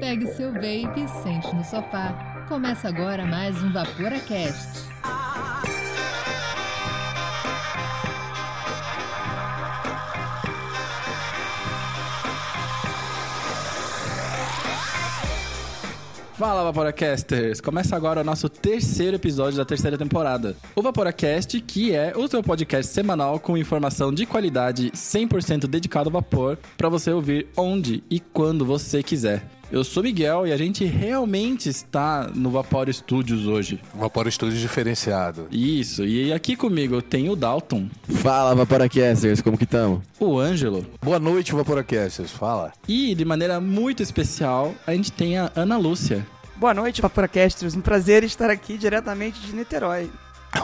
Pegue seu vape sente no sofá. Começa agora mais um VaporaCast. Fala, Vaporacasters! Começa agora o nosso terceiro episódio da terceira temporada. O Vaporacast, que é o seu podcast semanal com informação de qualidade 100% dedicado ao vapor, para você ouvir onde e quando você quiser. Eu sou Miguel e a gente realmente está no Vapor Studios hoje. Vapor Studios diferenciado. Isso, e aqui comigo tem o Dalton. Fala, Vaporacasters, como que estamos? O Ângelo. Boa noite, Vaporacasters. Fala. E, de maneira muito especial, a gente tem a Ana Lúcia. Boa noite, Vaporacasters. Um prazer estar aqui diretamente de Niterói.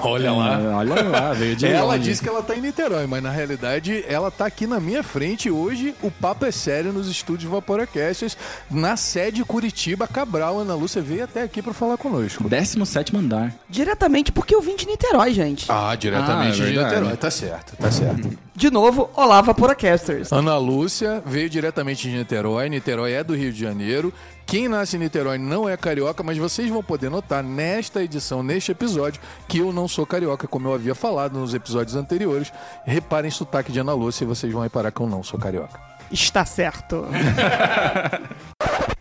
Olha lá. É, olha lá, veio de Ela longe. diz que ela tá em Niterói, mas na realidade ela tá aqui na minha frente. Hoje o papo é sério nos estúdios Vaporacasters, na sede Curitiba. Cabral, Ana Lúcia veio até aqui para falar conosco. 17 andar. Diretamente porque eu vim de Niterói, gente. Ah, diretamente Ah, é de. Niterói. Tá certo, tá certo. De novo, olá, Vaporacasters. Ana Lúcia veio diretamente de Niterói. Niterói é do Rio de Janeiro. Quem nasce em Niterói não é carioca, mas vocês vão poder notar nesta edição, neste episódio, que eu não sou carioca, como eu havia falado nos episódios anteriores. Reparem o sotaque de Ana Lúcia e vocês vão reparar que eu não sou carioca. Está certo.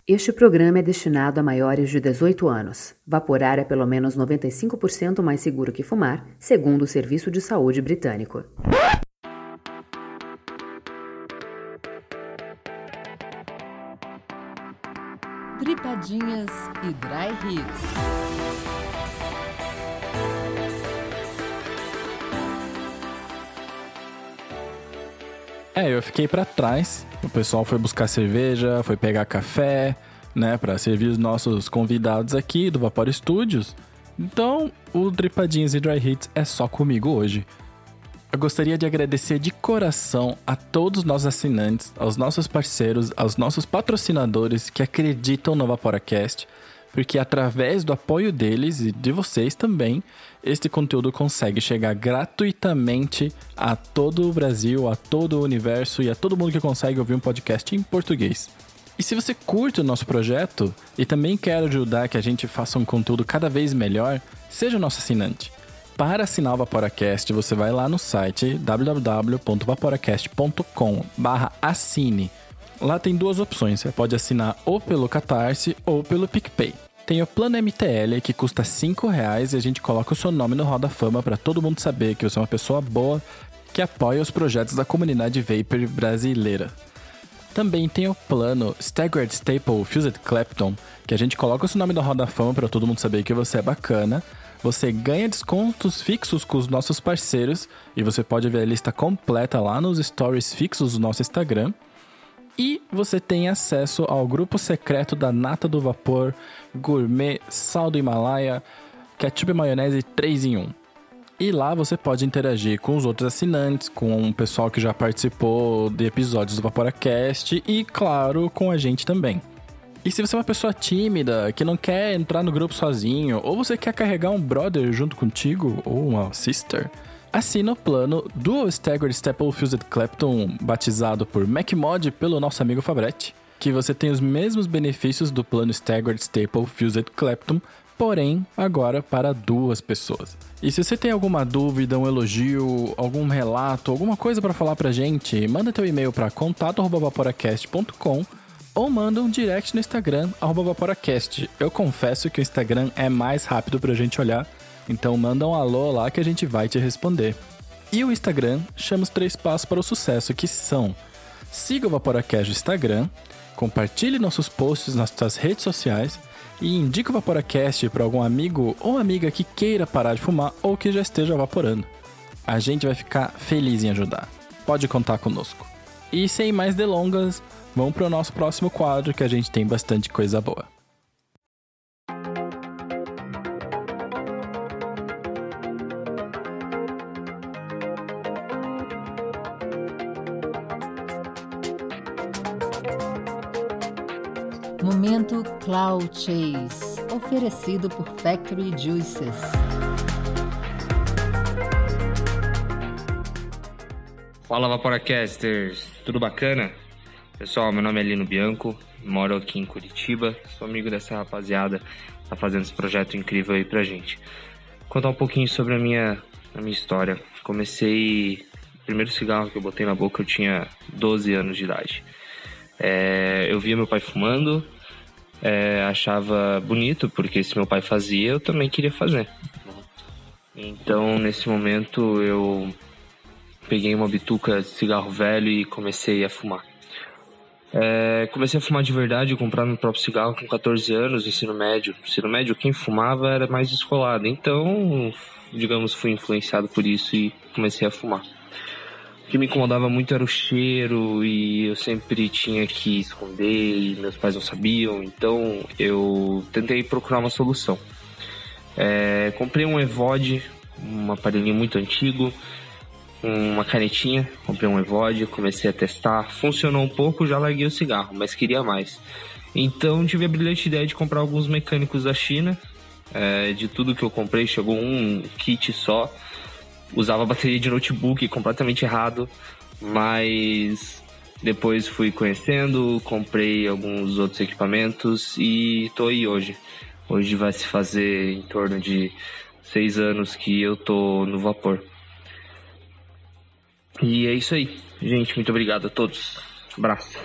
Este programa é destinado a maiores de 18 anos. Vaporar é pelo menos 95% mais seguro que fumar, segundo o Serviço de Saúde Britânico. Dripadinhas e Dry Hits. É, eu fiquei pra trás. O pessoal foi buscar cerveja, foi pegar café, né, Pra servir os nossos convidados aqui do Vapor Studios. Então, o Dripadinhas e Dry Hits é só comigo hoje. Eu gostaria de agradecer de coração a todos os nossos assinantes, aos nossos parceiros, aos nossos patrocinadores que acreditam no Vaporacast, porque através do apoio deles e de vocês também, este conteúdo consegue chegar gratuitamente a todo o Brasil, a todo o universo e a todo mundo que consegue ouvir um podcast em português. E se você curte o nosso projeto e também quer ajudar que a gente faça um conteúdo cada vez melhor, seja nosso assinante. Para assinar o Vaporacast, você vai lá no site www.vaporacast.com/assine. Lá tem duas opções, você pode assinar ou pelo Catarse ou pelo PicPay. Tem o plano MTL que custa 5 reais e a gente coloca o seu nome no Roda Fama para todo mundo saber que você é uma pessoa boa que apoia os projetos da comunidade Vapor brasileira. Também tem o plano Staggered Staple Fused Clapton, que a gente coloca o seu nome da Roda Fama para todo mundo saber que você é bacana. Você ganha descontos fixos com os nossos parceiros e você pode ver a lista completa lá nos stories fixos do nosso Instagram. E você tem acesso ao grupo secreto da Nata do Vapor, Gourmet, Sal do Himalaia, Ketchup e Maionese 3 em 1. E lá você pode interagir com os outros assinantes, com o pessoal que já participou de episódios do Vaporacast e, claro, com a gente também. E se você é uma pessoa tímida, que não quer entrar no grupo sozinho, ou você quer carregar um brother junto contigo, ou uma sister, assina o plano Dual Staggered Staple Fused Clapton, batizado por MacMod pelo nosso amigo Fabretti, que você tem os mesmos benefícios do plano Staggered Staple Fused Clapton, porém agora para duas pessoas. E se você tem alguma dúvida, um elogio, algum relato, alguma coisa para falar pra gente, manda teu e-mail para contato@vaporacast.com ou manda um direct no Instagram, Vaporacast. Eu confesso que o Instagram é mais rápido pra gente olhar, então manda um alô lá que a gente vai te responder. E o Instagram chama os três passos para o sucesso, que são siga o Vaporacast no Instagram, compartilhe nossos posts nas suas redes sociais e indique o Vaporacast para algum amigo ou amiga que queira parar de fumar ou que já esteja vaporando. A gente vai ficar feliz em ajudar. Pode contar conosco. E sem mais delongas, vamos para o nosso próximo quadro que a gente tem bastante coisa boa. Momento Cloud Chase, oferecido por Factory Juices. Fala Vaporacasters, tudo bacana? Pessoal, meu nome é Lino Bianco, moro aqui em Curitiba, sou amigo dessa rapaziada tá fazendo esse projeto incrível aí pra gente. Contar um pouquinho sobre a minha, a minha história. Comecei, o primeiro cigarro que eu botei na boca eu tinha 12 anos de idade. É, eu via meu pai fumando, é, achava bonito, porque se meu pai fazia, eu também queria fazer. Então, nesse momento, eu peguei uma bituca de cigarro velho e comecei a fumar. É, comecei a fumar de verdade, comprar meu próprio cigarro com 14 anos, ensino médio. Ensino médio, quem fumava era mais descolado. Então, digamos, fui influenciado por isso e comecei a fumar. O que me incomodava muito era o cheiro e eu sempre tinha que esconder e meus pais não sabiam. Então, eu tentei procurar uma solução. É, comprei um Evode, um aparelhinho muito antigo uma canetinha, comprei um Evode, comecei a testar, funcionou um pouco, já larguei o cigarro, mas queria mais. Então tive a brilhante ideia de comprar alguns mecânicos da China. É, de tudo que eu comprei, chegou um kit só. Usava bateria de notebook completamente errado, mas depois fui conhecendo, comprei alguns outros equipamentos e tô aí hoje. Hoje vai se fazer em torno de seis anos que eu tô no vapor. E é isso aí. Gente, muito obrigado a todos. Abraço.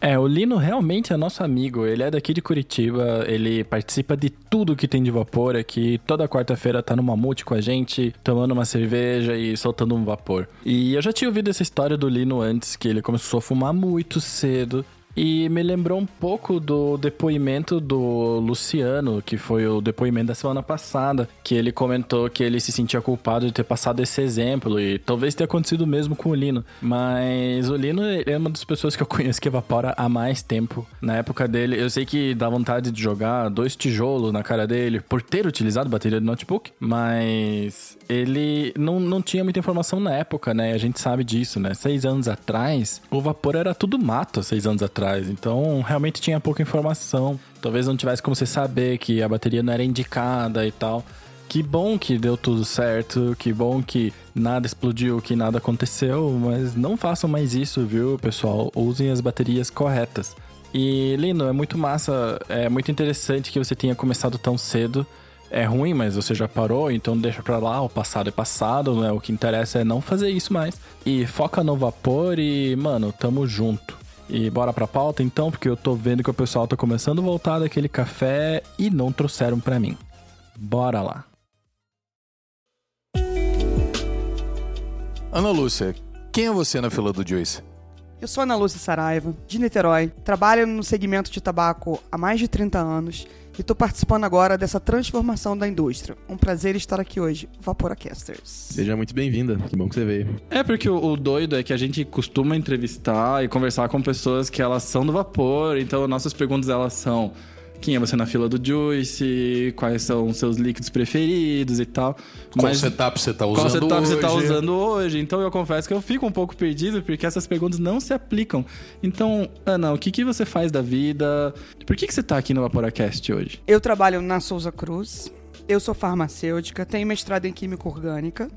É, o Lino realmente é nosso amigo. Ele é daqui de Curitiba, ele participa de tudo que tem de vapor aqui. Toda quarta-feira tá no Mamute com a gente, tomando uma cerveja e soltando um vapor. E eu já tinha ouvido essa história do Lino antes, que ele começou a fumar muito cedo. E me lembrou um pouco do depoimento do Luciano, que foi o depoimento da semana passada, que ele comentou que ele se sentia culpado de ter passado esse exemplo, e talvez tenha acontecido mesmo com o Lino. Mas o Lino é uma das pessoas que eu conheço que evapora há mais tempo. Na época dele, eu sei que dá vontade de jogar dois tijolos na cara dele por ter utilizado bateria de notebook, mas ele não, não tinha muita informação na época, né? A gente sabe disso, né? Seis anos atrás, o vapor era tudo mato, seis anos atrás atrás. Então, realmente tinha pouca informação. Talvez não tivesse como você saber que a bateria não era indicada e tal. Que bom que deu tudo certo, que bom que nada explodiu, que nada aconteceu, mas não façam mais isso, viu, pessoal? Usem as baterias corretas. E, Lino, é muito massa, é muito interessante que você tenha começado tão cedo. É ruim, mas você já parou, então deixa pra lá, o passado é passado, né? O que interessa é não fazer isso mais. E foca no vapor e, mano, tamo junto. E bora pra pauta então, porque eu tô vendo que o pessoal tá começando a voltar daquele café e não trouxeram para mim. Bora lá. Ana Lúcia, quem é você na fila do Joyce? Eu sou Ana Lúcia Saraiva, de Niterói, trabalho no segmento de tabaco há mais de 30 anos e estou participando agora dessa transformação da indústria. Um prazer estar aqui hoje, Vaporacasters. Seja muito bem-vinda, que bom que você veio. É porque o, o, doido é que a gente costuma entrevistar e conversar com pessoas que elas são do vapor, então nossas perguntas elas são quem é você na fila do Juice, quais são os seus líquidos preferidos e tal. Qual Mas, setup você tá usando qual setup hoje? você tá usando hoje? Então eu confesso que eu fico um pouco perdido porque essas perguntas não se aplicam. Então, Ana, o que, que você faz da vida? Por que, que você tá aqui no Vaporacast hoje? Eu trabalho na Souza Cruz, eu sou farmacêutica, tenho mestrado em Química Orgânica.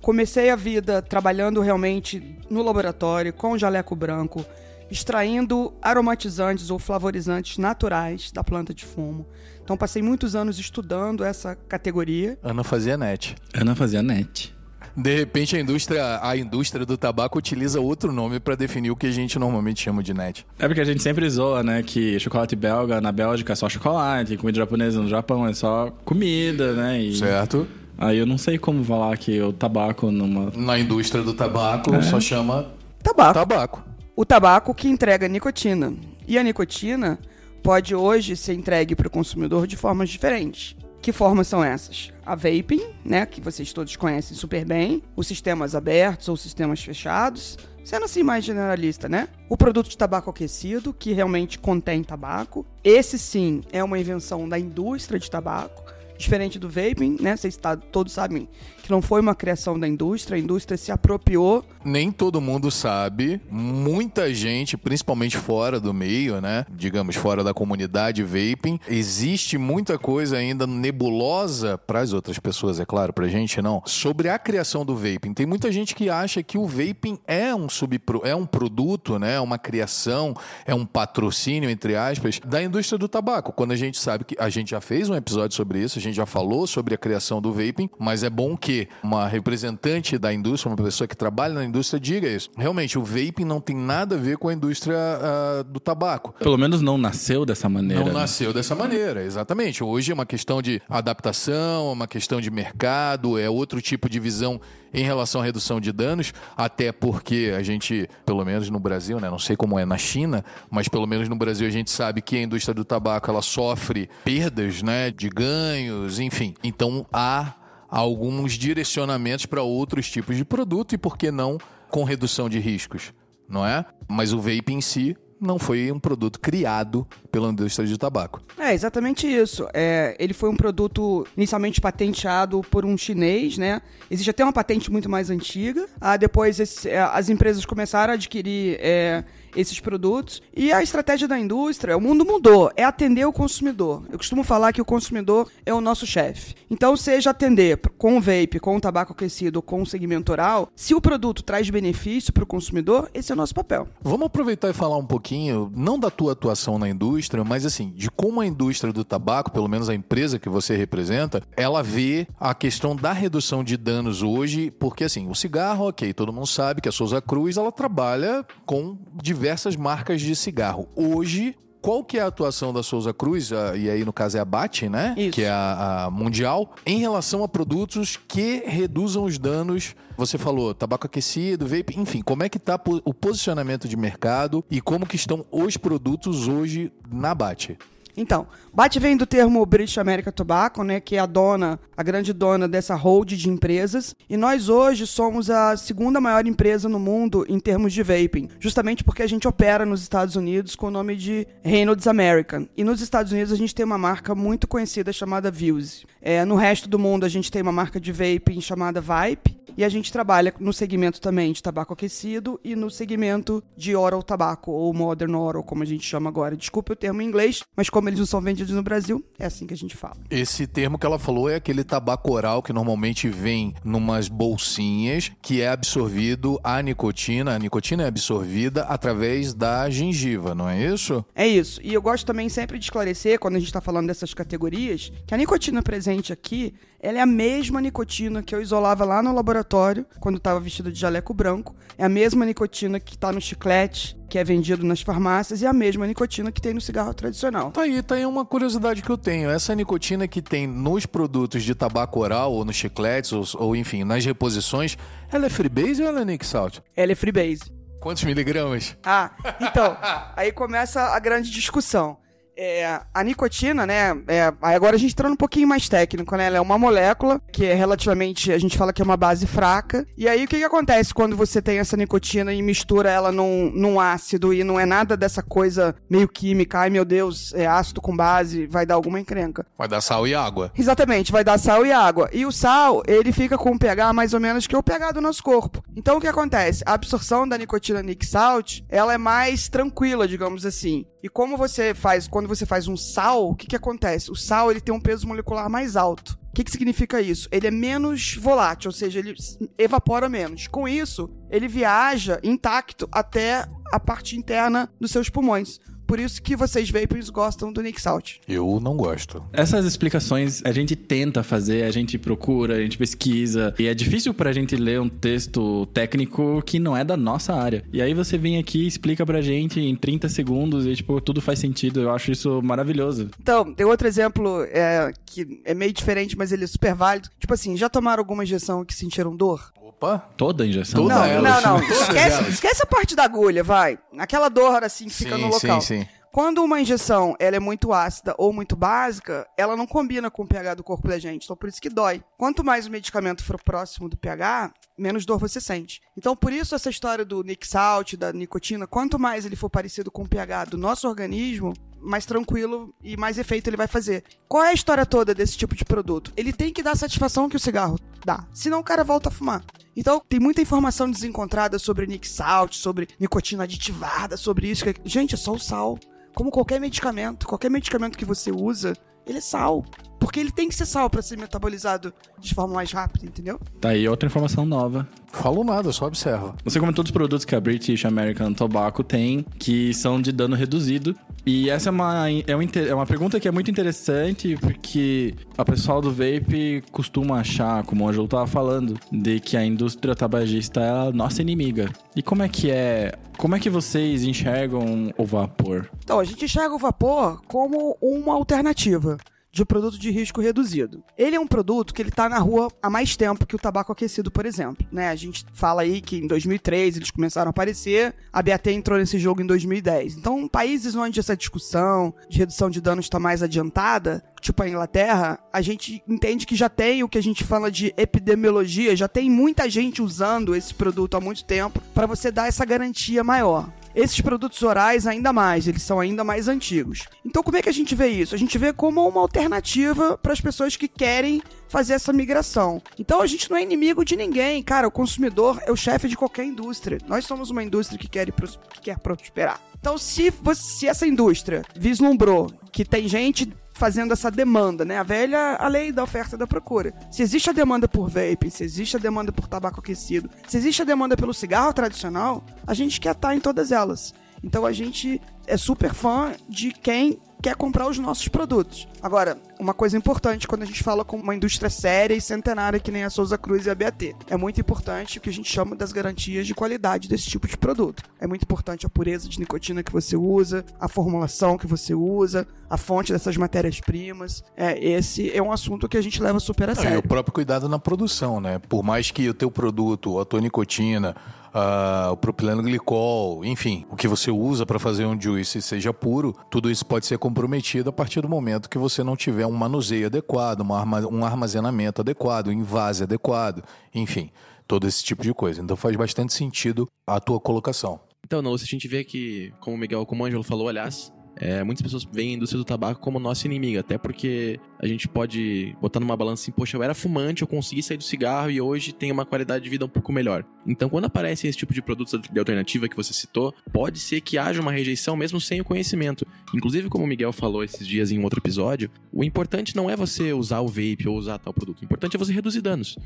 Comecei a vida trabalhando realmente no laboratório com jaleco branco, extraindo aromatizantes ou flavorizantes naturais da planta de fumo. Então passei muitos anos estudando essa categoria. Ana fazia net. Ana fazia net. De repente a indústria, a indústria do tabaco utiliza outro nome para definir o que a gente normalmente chama de net. É porque a gente sempre zoa, né, que chocolate belga na Bélgica é só chocolate, comida japonesa no Japão é só comida, né? E... Certo. Aí eu não sei como falar que o tabaco numa na indústria do tabaco é. só chama tabaco. Tabaco o tabaco que entrega nicotina. E a nicotina pode hoje ser entregue para o consumidor de formas diferentes. Que formas são essas? A vaping, né, que vocês todos conhecem super bem, os sistemas abertos ou sistemas fechados, sendo assim mais generalista, né? O produto de tabaco aquecido, que realmente contém tabaco. Esse sim é uma invenção da indústria de tabaco, diferente do vaping, né? Vocês tá, todos sabem que não foi uma criação da indústria, a indústria se apropriou. Nem todo mundo sabe, muita gente, principalmente fora do meio, né? Digamos, fora da comunidade vaping, existe muita coisa ainda nebulosa para as outras pessoas, é claro, pra gente não, sobre a criação do vaping. Tem muita gente que acha que o vaping é um subpro, é um produto, né? Uma criação, é um patrocínio entre aspas da indústria do tabaco. Quando a gente sabe que a gente já fez um episódio sobre isso, a gente já falou sobre a criação do vaping, mas é bom que que uma representante da indústria, uma pessoa que trabalha na indústria, diga isso. Realmente, o vaping não tem nada a ver com a indústria uh, do tabaco. Pelo menos não nasceu dessa maneira. Não né? nasceu dessa maneira, exatamente. Hoje é uma questão de adaptação, é uma questão de mercado, é outro tipo de visão em relação à redução de danos, até porque a gente, pelo menos no Brasil, né, não sei como é na China, mas pelo menos no Brasil a gente sabe que a indústria do tabaco ela sofre perdas, né, de ganhos, enfim. Então há alguns direcionamentos para outros tipos de produto e por que não com redução de riscos, não é? Mas o vape em si não foi um produto criado pela indústria de tabaco. É, exatamente isso. É, ele foi um produto inicialmente patenteado por um chinês, né? Existe até uma patente muito mais antiga. Ah, depois esse, é, as empresas começaram a adquirir é, esses produtos. E a estratégia da indústria, o mundo mudou, é atender o consumidor. Eu costumo falar que o consumidor é o nosso chefe. Então, seja atender com o vape, com o tabaco aquecido, com o segmento oral, se o produto traz benefício para o consumidor, esse é o nosso papel. Vamos aproveitar e falar um pouquinho, não da tua atuação na indústria, mas assim, de como a indústria do tabaco, pelo menos a empresa que você representa, ela vê a questão da redução de danos hoje, porque assim, o cigarro, ok, todo mundo sabe que a Souza Cruz, ela trabalha com diversas marcas de cigarro. Hoje, qual que é a atuação da Souza Cruz, e aí no caso é a BAT, né? Isso. Que é a, a, mundial, em relação a produtos que reduzam os danos. Você falou tabaco aquecido, vape, enfim, como é que está o posicionamento de mercado e como que estão os produtos hoje na BAT? Então, BAT vem do termo British American Tobacco, né, que é a dona, a grande dona dessa hold de empresas, e nós hoje somos a segunda maior empresa no mundo em termos de vaping, justamente porque a gente opera nos Estados Unidos com o nome de Reynolds American. E nos Estados Unidos a gente tem uma marca muito conhecida chamada Vuse. É, no resto do mundo a gente tem uma marca de vaping chamada Vipe, e a gente trabalha no segmento também de tabaco aquecido e no segmento de oral tabaco, ou modern oral, como a gente chama agora. Desculpe o termo em inglês, mas como eles não são vendidos no Brasil, é assim que a gente fala. Esse termo que ela falou é aquele tabaco oral que normalmente vem numas bolsinhas que é absorvido a nicotina. A nicotina é absorvida através da gengiva, não é isso? É isso. E eu gosto também sempre de esclarecer, quando a gente está falando dessas categorias, que a nicotina presente aqui ela é a mesma nicotina que eu isolava lá no laboratório, quando estava vestido de jaleco branco. É a mesma nicotina que está no chiclete, que é vendido nas farmácias, e a mesma nicotina que tem no cigarro tradicional. Tá aí, tá aí uma curiosidade que eu tenho. Essa nicotina que tem nos produtos de tabaco oral, ou nos chicletes, ou, ou enfim, nas reposições, ela é freebase ou ela é Nick Salt? Ela é freebase. Quantos miligramas? Ah, então, aí começa a grande discussão. É, a nicotina, né? É, agora a gente entrando um pouquinho mais técnico, né? Ela é uma molécula que é relativamente, a gente fala que é uma base fraca. E aí o que, que acontece quando você tem essa nicotina e mistura ela num, num ácido e não é nada dessa coisa meio química? Ai meu Deus, é ácido com base, vai dar alguma encrenca. Vai dar sal e água. Exatamente, vai dar sal e água. E o sal, ele fica com um pH mais ou menos que o pH do nosso corpo. Então o que acontece? A absorção da nicotina Nick Salt, ela é mais tranquila, digamos assim. E como você faz, quando você faz um sal, o que, que acontece? O sal ele tem um peso molecular mais alto. O que, que significa isso? Ele é menos volátil, ou seja, ele evapora menos. Com isso, ele viaja intacto até a parte interna dos seus pulmões por isso que vocês vapers gostam do Nick Salt. Eu não gosto. Essas explicações a gente tenta fazer, a gente procura, a gente pesquisa. E é difícil pra gente ler um texto técnico que não é da nossa área. E aí você vem aqui e explica pra gente em 30 segundos e, tipo, tudo faz sentido. Eu acho isso maravilhoso. Então, tem outro exemplo é, que é meio diferente, mas ele é super válido. Tipo assim, já tomaram alguma injeção que sentiram dor? Opa! Toda injeção? Toda não, ela, não, não. todas Esquece, esquece a parte da agulha, vai. Aquela dor assim que fica sim, no local. Sim, sim. Quando uma injeção ela é muito ácida ou muito básica, ela não combina com o pH do corpo da gente, então por isso que dói. Quanto mais o medicamento for próximo do pH, menos dor você sente. Então por isso essa história do Nick Salt, da nicotina, quanto mais ele for parecido com o pH do nosso organismo, mais tranquilo e mais efeito ele vai fazer. Qual é a história toda desse tipo de produto? Ele tem que dar a satisfação que o cigarro dá, senão o cara volta a fumar. Então, tem muita informação desencontrada sobre Nick Salt, sobre nicotina aditivada, sobre isso. Que... Gente, é só o sal. Como qualquer medicamento, qualquer medicamento que você usa, ele é sal. Porque ele tem que ser sal para ser metabolizado de forma mais rápida, entendeu? Tá aí outra informação nova. Falou nada, só observa. Você comentou dos produtos que a British American Tobacco tem, que são de dano reduzido. E essa é uma, é, uma, é uma pergunta que é muito interessante, porque a pessoal do vape costuma achar, como o Ângelo tava falando, de que a indústria tabagista é a nossa inimiga. E como é que é como é que vocês enxergam o vapor? Então, a gente enxerga o vapor como uma alternativa de produto de risco reduzido. Ele é um produto que ele está na rua há mais tempo que o tabaco aquecido, por exemplo. Né? A gente fala aí que em 2003 eles começaram a aparecer, a BAT entrou nesse jogo em 2010. Então, países onde essa discussão de redução de danos está mais adiantada, tipo a Inglaterra, a gente entende que já tem o que a gente fala de epidemiologia, já tem muita gente usando esse produto há muito tempo para você dar essa garantia maior. Esses produtos orais, ainda mais, eles são ainda mais antigos. Então, como é que a gente vê isso? A gente vê como uma alternativa para as pessoas que querem fazer essa migração. Então, a gente não é inimigo de ninguém. Cara, o consumidor é o chefe de qualquer indústria. Nós somos uma indústria que quer, que quer prosperar. Então, se, você, se essa indústria vislumbrou que tem gente fazendo essa demanda, né? A velha a lei da oferta e da procura. Se existe a demanda por vape, se existe a demanda por tabaco aquecido, se existe a demanda pelo cigarro tradicional, a gente quer estar em todas elas. Então a gente é super fã de quem quer comprar os nossos produtos. Agora, uma coisa importante quando a gente fala com uma indústria séria e centenária que nem a Souza Cruz e a BAT, é muito importante o que a gente chama das garantias de qualidade desse tipo de produto. É muito importante a pureza de nicotina que você usa, a formulação que você usa, a fonte dessas matérias-primas. É, esse é um assunto que a gente leva super a sério. É, o próprio cuidado na produção, né? Por mais que o teu produto, a tua nicotina, uh, o propileno glicol, enfim, o que você usa para fazer um juice seja puro, tudo isso pode ser comprometido a partir do momento que você não tiver um manuseio adequado, um armazenamento adequado, um invase adequado, enfim, todo esse tipo de coisa. Então faz bastante sentido a tua colocação. Então, não, se a gente vê que, como o Miguel, como o Ângelo falou, aliás, é, muitas pessoas veem a indústria do tabaco como nossa inimiga, até porque a gente pode botar numa balança assim, poxa, eu era fumante, eu consegui sair do cigarro e hoje tenho uma qualidade de vida um pouco melhor. Então, quando aparece esse tipo de produtos de alternativa que você citou, pode ser que haja uma rejeição mesmo sem o conhecimento. Inclusive, como o Miguel falou esses dias em outro episódio, o importante não é você usar o vape ou usar tal produto, o importante é você reduzir danos.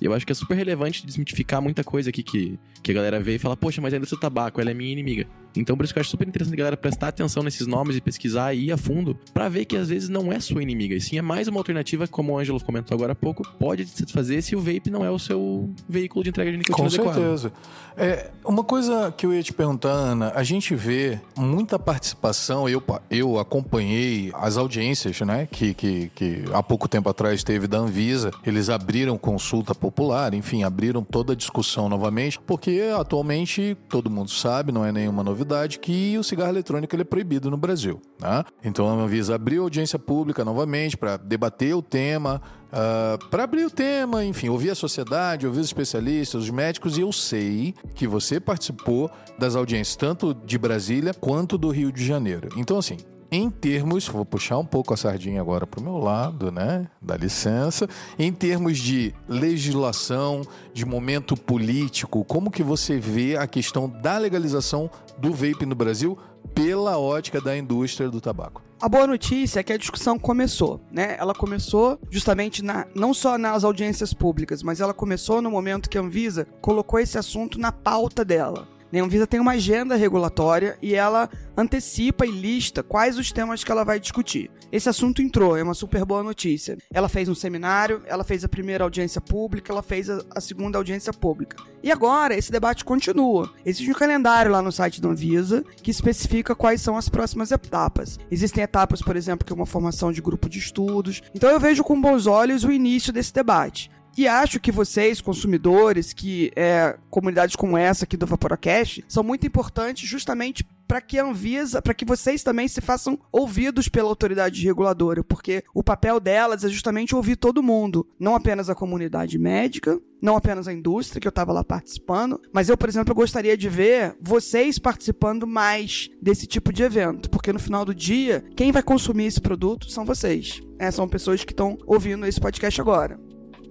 Eu acho que é super relevante desmitificar muita coisa aqui que, que a galera vê e fala, poxa, mas a indústria do tabaco, ela é minha inimiga. Então, por isso que eu acho super interessante a galera prestar atenção nesses nomes e pesquisar e ir a fundo para ver que às vezes não é sua inimiga, e sim é mais uma alternativa, como o Ângelo comentou agora há pouco, pode se fazer se o vape não é o seu veículo de entrega de nicotina Com adequado. certeza. É, uma coisa que eu ia te perguntar, Ana, a gente vê muita participação, eu, eu acompanhei as audiências, né, que, que, que há pouco tempo atrás teve da Anvisa, eles abriram consulta popular, enfim, abriram toda a discussão novamente, porque atualmente todo mundo sabe, não é nenhuma novidade, que o cigarro eletrônico ele é proibido no Brasil. Né? Então a Anvisa abriu audiência pública novamente para debater o tema, uh, ah, para abrir o tema, enfim, ouvir a sociedade, ouvir os especialistas, os médicos, e eu sei que você participou das audiências tanto de Brasília quanto do Rio de Janeiro. Então, assim, em termos, vou puxar um pouco a sardinha agora para o meu lado, né? Dá licença. Em termos de legislação, de momento político, como que você vê a questão da legalização do vape no Brasil pela ótica da indústria do tabaco? A boa notícia é que a discussão começou, né? Ela começou justamente na, não só nas audiências públicas, mas ela começou no momento que a Anvisa colocou esse assunto na pauta dela. A Anvisa tem uma agenda regulatória e ela antecipa e lista quais os temas que ela vai discutir. Esse assunto entrou, é uma super boa notícia. Ela fez um seminário, ela fez a primeira audiência pública, ela fez a, segunda audiência pública. E agora, esse debate continua. Existe um calendário lá no site da Anvisa que especifica quais são as próximas etapas. Existem etapas, por exemplo, que é uma formação de grupo de estudos. Então eu vejo com bons olhos o início desse debate. E acho que vocês, consumidores, que é, comunidades como essa aqui do Vaporacast, são muito importantes justamente para que a Anvisa, para que vocês também se façam ouvidos pela autoridade reguladora, porque o papel delas é justamente ouvir todo mundo, não apenas a comunidade médica, não apenas a indústria, que eu estava lá participando, mas eu, por exemplo, gostaria de ver vocês participando mais desse tipo de evento, porque no final do dia, quem vai consumir esse produto são vocês. É, são pessoas que estão ouvindo esse podcast agora.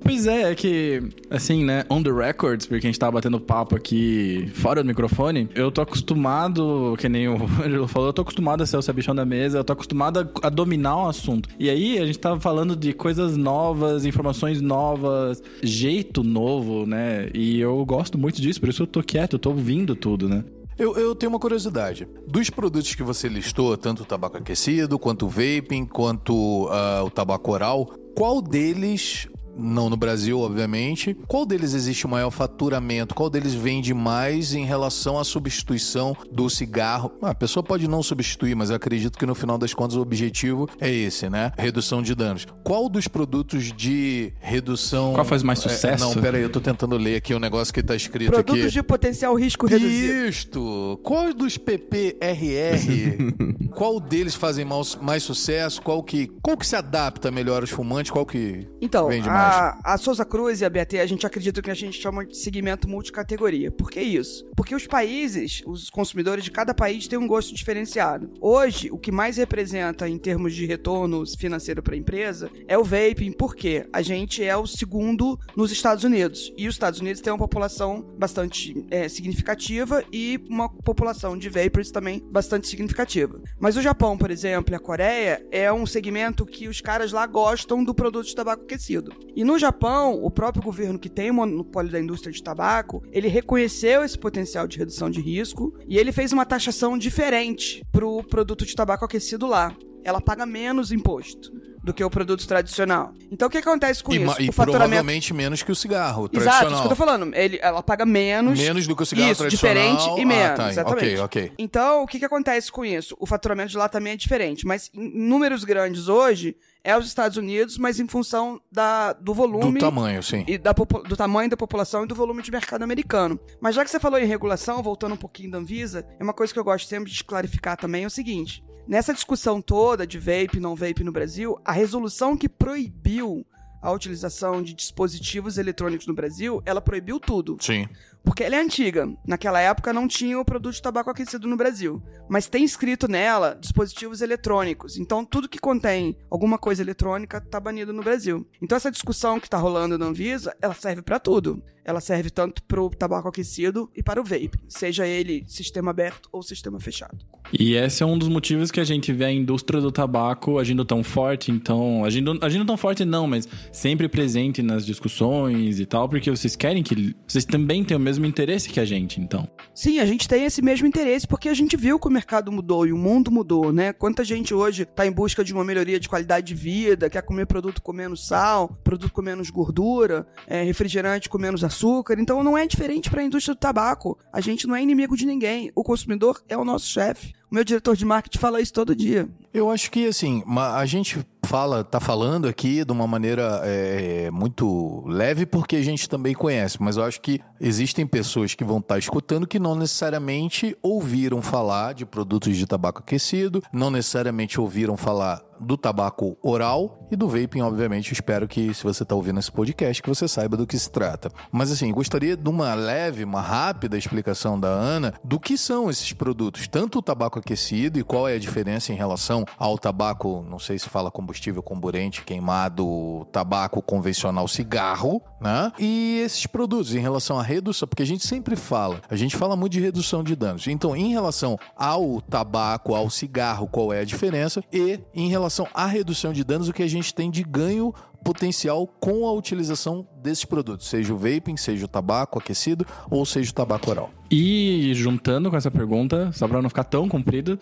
Pois é, é que, assim, né, on the records, porque a gente tava batendo papo aqui fora do microfone, eu tô acostumado, que nem o Angelo falou, eu tô acostumado a ser o sabichão da mesa, eu tô acostumado a, a, dominar o assunto. E aí, a gente tava falando de coisas novas, informações novas, jeito novo, né, e eu gosto muito disso, por isso eu tô quieto, eu tô ouvindo tudo, né. Eu, eu, tenho uma curiosidade. Dos produtos que você listou, tanto o tabaco aquecido, quanto o vaping, quanto uh, o tabaco oral, qual deles não no Brasil, obviamente. Qual deles existe o maior faturamento? Qual deles vende mais em relação à substituição do cigarro? Ah, a pessoa pode não substituir, mas eu acredito que no final das contas o objetivo é esse, né? Redução de danos. Qual dos produtos de redução. Qual faz mais sucesso? É, não, pera aí, eu tô tentando ler aqui o um negócio que tá escrito produtos aqui. Produtos de potencial risco reduzido. Isto! Qual dos PPRR? qual deles fazem mais, mais sucesso? Qual que, qual que se adapta melhor aos fumantes? Qual que então, vende mais? A, Souza Cruz e a BAT, a gente acredita que a gente chama de segmento multicategoria. Por que isso? Porque os países, os consumidores de cada país têm um gosto diferenciado. Hoje, o que mais representa em termos de retorno financeiro para a empresa é o vaping, porque a gente é o segundo nos Estados Unidos. E os Estados Unidos têm uma população bastante é, significativa e uma população de vapers também bastante significativa. Mas o Japão, por exemplo, e a Coreia é um segmento que os caras lá gostam do produto de tabaco aquecido. E no Japão, o próprio governo que tem o monopólio da indústria de tabaco, ele reconheceu esse potencial de redução de risco e ele fez uma taxação diferente para o produto de tabaco aquecido lá. Ela paga menos imposto do que o produto tradicional. Então o que acontece com e, isso? E o faturamento... provavelmente menos que o cigarro Exato, tradicional. isso que eu tô falando. Ele, ela paga menos. Menos do que o cigarro isso, tradicional. diferente e menos, ah, tá. exatamente. Ok, ok. Então, o que, que acontece com isso? O faturamento de lá também é diferente, mas em números grandes hoje é os Estados Unidos, mas em função da, do volume. Do tamanho, sim. E da, do tamanho da população e do volume de mercado americano. Mas já que você falou em regulação, voltando um pouquinho da Anvisa, é uma coisa que eu gosto sempre de clarificar também é o seguinte: nessa discussão toda de vape não vape no Brasil, a resolução que proibiu a utilização de dispositivos eletrônicos no Brasil, ela proibiu tudo. Sim. Porque ela é antiga. Naquela época não tinha o produto de tabaco aquecido no Brasil. Mas tem escrito nela dispositivos eletrônicos. Então tudo que contém alguma coisa eletrônica está banido no Brasil. Então essa discussão que está rolando na Anvisa, ela serve para tudo. Ela serve tanto para o tabaco aquecido e para o vape, seja ele sistema aberto ou sistema fechado. E esse é um dos motivos que a gente vê a indústria do tabaco agindo tão forte, então, agindo, agindo tão forte não, mas sempre presente nas discussões e tal, porque vocês querem que vocês também tenham o mesmo interesse que a gente, então. Sim, a gente tem esse mesmo interesse porque a gente viu que o mercado mudou e o mundo mudou, né? Quanta gente hoje está em busca de uma melhoria de qualidade de vida, quer comer produto com menos sal, produto com menos gordura, é, refrigerante com menos açúcar. Então não é diferente para a indústria do tabaco. A gente não é inimigo de ninguém. O consumidor é o nosso chefe. O meu diretor de marketing fala isso todo dia. Eu acho que, assim, a gente fala, tá falando aqui de uma maneira é, muito leve porque a gente também conhece, mas eu acho que existem pessoas que vão estar tá escutando que não necessariamente ouviram falar de produtos de tabaco aquecido, não necessariamente ouviram falar do tabaco oral e do vaping, obviamente. Espero que, se você está ouvindo esse podcast, que você saiba do que se trata. Mas, assim, gostaria de uma leve, uma rápida explicação da Ana do que são esses produtos, tanto o tabaco aquecido e qual é a diferença em relação ao tabaco, não sei se fala combustível comburente, queimado, tabaco convencional, cigarro, né? E esses produtos em relação à redução, porque a gente sempre fala, a gente fala muito de redução de danos. Então, em relação ao tabaco, ao cigarro, qual é a diferença? E em relação à redução de danos, o que a gente tem de ganho potencial com a utilização desses produtos, seja o vaping, seja o tabaco aquecido ou seja o tabaco oral. E juntando com essa pergunta, só para não ficar tão comprido,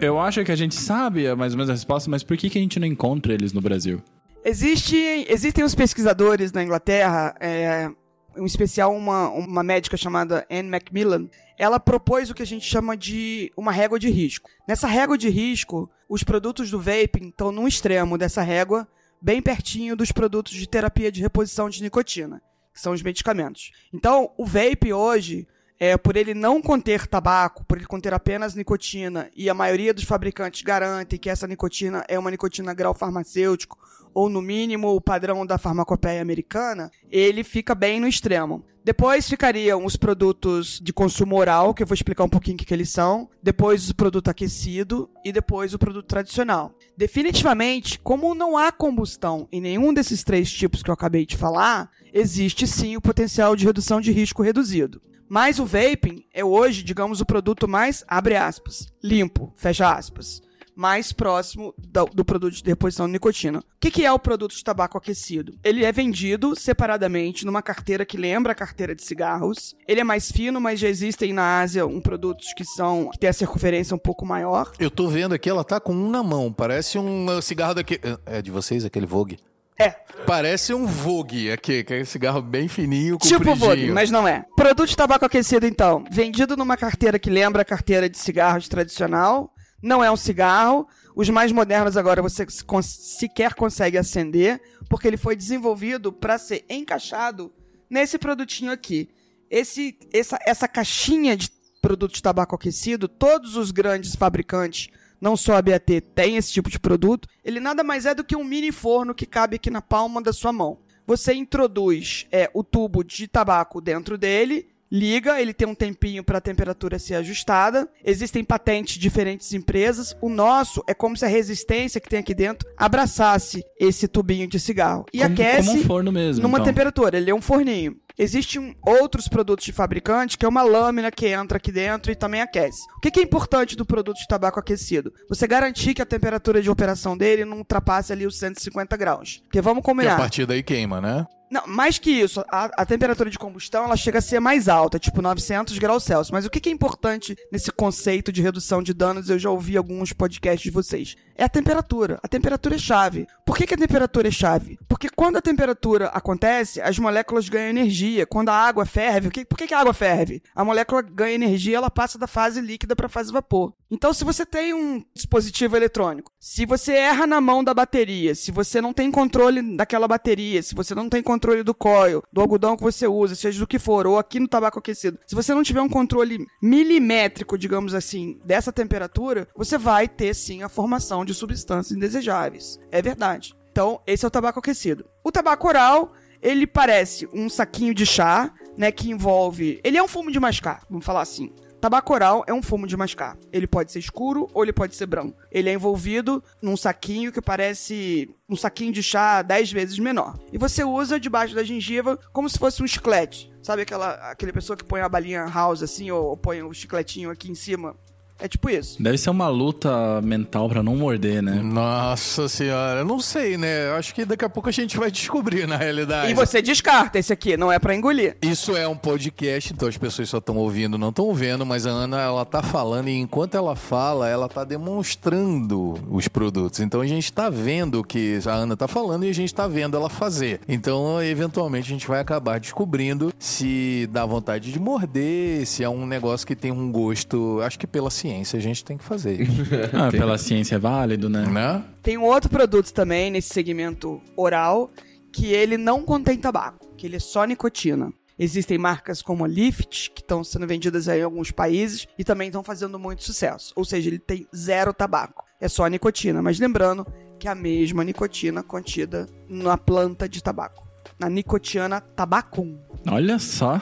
eu acho que a gente sabe mais ou menos a resposta, mas por que, que a gente não encontra eles no Brasil? Existe, existem os pesquisadores na Inglaterra, é, em especial uma, uma médica chamada Anne Macmillan, ela propôs o que a gente chama de uma régua de risco. Nessa régua de risco, os produtos do vaping estão num extremo dessa régua, bem pertinho dos produtos de terapia de reposição de nicotina, que são os medicamentos. Então, o vape hoje é, por ele não conter tabaco, por ele conter apenas nicotina, e a maioria dos fabricantes garantem que essa nicotina é uma nicotina grau farmacêutico, ou no mínimo o padrão da farmacopeia americana, ele fica bem no extremo. Depois ficariam os produtos de consumo oral, que eu vou explicar um pouquinho o que, que eles são. Depois o produto aquecido e depois o produto tradicional. Definitivamente, como não há combustão em nenhum desses três tipos que eu acabei de falar, existe sim o potencial de redução de risco reduzido. Mas o vaping é hoje, digamos, o produto mais, abre aspas, limpo, fecha aspas, mais próximo do, do produto de reposição de nicotina. O que, que, é o produto de tabaco aquecido? Ele é vendido separadamente numa carteira que lembra a carteira de cigarros. Ele é mais fino, mas já existem na Ásia um produtos que são que tem a circunferência um pouco maior. Eu tô vendo aqui, ela tá com um na mão. Parece um cigarro daquele. É de vocês, aquele Vogue? É. Parece um Vogue aqui, que é um cigarro bem fininho, Tipo Vogue, mas não é. Produto de tabaco aquecido, então. Vendido numa carteira que lembra a carteira de cigarros tradicional. Não é um cigarro. Os mais modernos agora você sequer consegue acender, porque ele foi desenvolvido para ser encaixado nesse produtinho aqui. Esse, essa, essa caixinha de produto de tabaco aquecido, todos os grandes fabricantes não só a BAT tem esse tipo de produto, ele nada mais é do que um mini forno que cabe aqui na palma da sua mão. Você introduz é, o tubo de tabaco dentro dele, liga, ele tem um tempinho para a temperatura ser ajustada. Existem patentes de diferentes empresas. O nosso é como se a resistência que tem aqui dentro abraçasse esse tubinho de cigarro e como, aquece como um forno mesmo, numa então. temperatura. Ele é um forninho. Existem outros produtos de fabricante que é uma lâmina que entra aqui dentro e também aquece. O que é importante do produto de tabaco aquecido? Você garantir que a temperatura de operação dele não ultrapasse ali os 150 graus. Porque vamos Que a combinar. partir daí queima, né? Não, mais que isso, a, a temperatura de combustão ela chega a ser mais alta, tipo 900 graus Celsius. Mas o que, que é importante nesse conceito de redução de danos? Eu já ouvi alguns podcasts de vocês. É a temperatura. A temperatura é chave. Por que, que a temperatura é chave? Porque quando a temperatura acontece, as moléculas ganham energia. Quando a água ferve, o que, por que, que a água ferve? A molécula ganha energia, ela passa da fase líquida para a fase vapor. Então, se você tem um dispositivo eletrônico, se você erra na mão da bateria, se você não tem controle daquela bateria, se você não tem controle do coil, do algodão que você usa, seja do que for, ou aqui no tabaco aquecido, se você não tiver um controle milimétrico, digamos assim, dessa temperatura, você vai ter sim a formação de substâncias indesejáveis. É verdade. Então, esse é o tabaco aquecido. O tabaco oral, ele parece um saquinho de chá, né, que envolve... Ele é um fumo de mascar, vamos falar assim. Tabaco oral é um fumo de mascar. Ele pode ser escuro ou ele pode ser branco. Ele é envolvido num saquinho que parece um saquinho de chá 10 vezes menor. E você usa debaixo da gengiva como se fosse um chiclete. Sabe aquela aquele pessoa que põe a balinha house assim ou, põe o chicletinho aqui em cima? É tipo isso. Deve ser uma luta mental pra não morder, né? Nossa senhora, eu não sei, né? Eu acho que daqui a pouco a gente vai descobrir, na realidade. E você descarta esse aqui, não é pra engolir. Isso é um podcast, então as pessoas só estão ouvindo, não estão vendo, mas a Ana, ela tá falando e enquanto ela fala, ela tá demonstrando os produtos. Então a gente tá vendo o que a Ana tá falando e a gente tá vendo ela fazer. Então, eventualmente, a gente vai acabar descobrindo se dá vontade de morder, se é um negócio que tem um gosto, acho que pela ciência a gente tem que fazer Ah, pela ciência é válido, né? né? Tem um outro produto também nesse segmento oral que ele não contém tabaco, que ele é só nicotina. Existem marcas como a Lift, que estão sendo vendidas aí em alguns países e também estão fazendo muito sucesso. Ou seja, ele tem zero tabaco. É só nicotina. Mas lembrando que é a mesma nicotina contida na planta de tabaco. Na nicotiana tabacum. Olha só.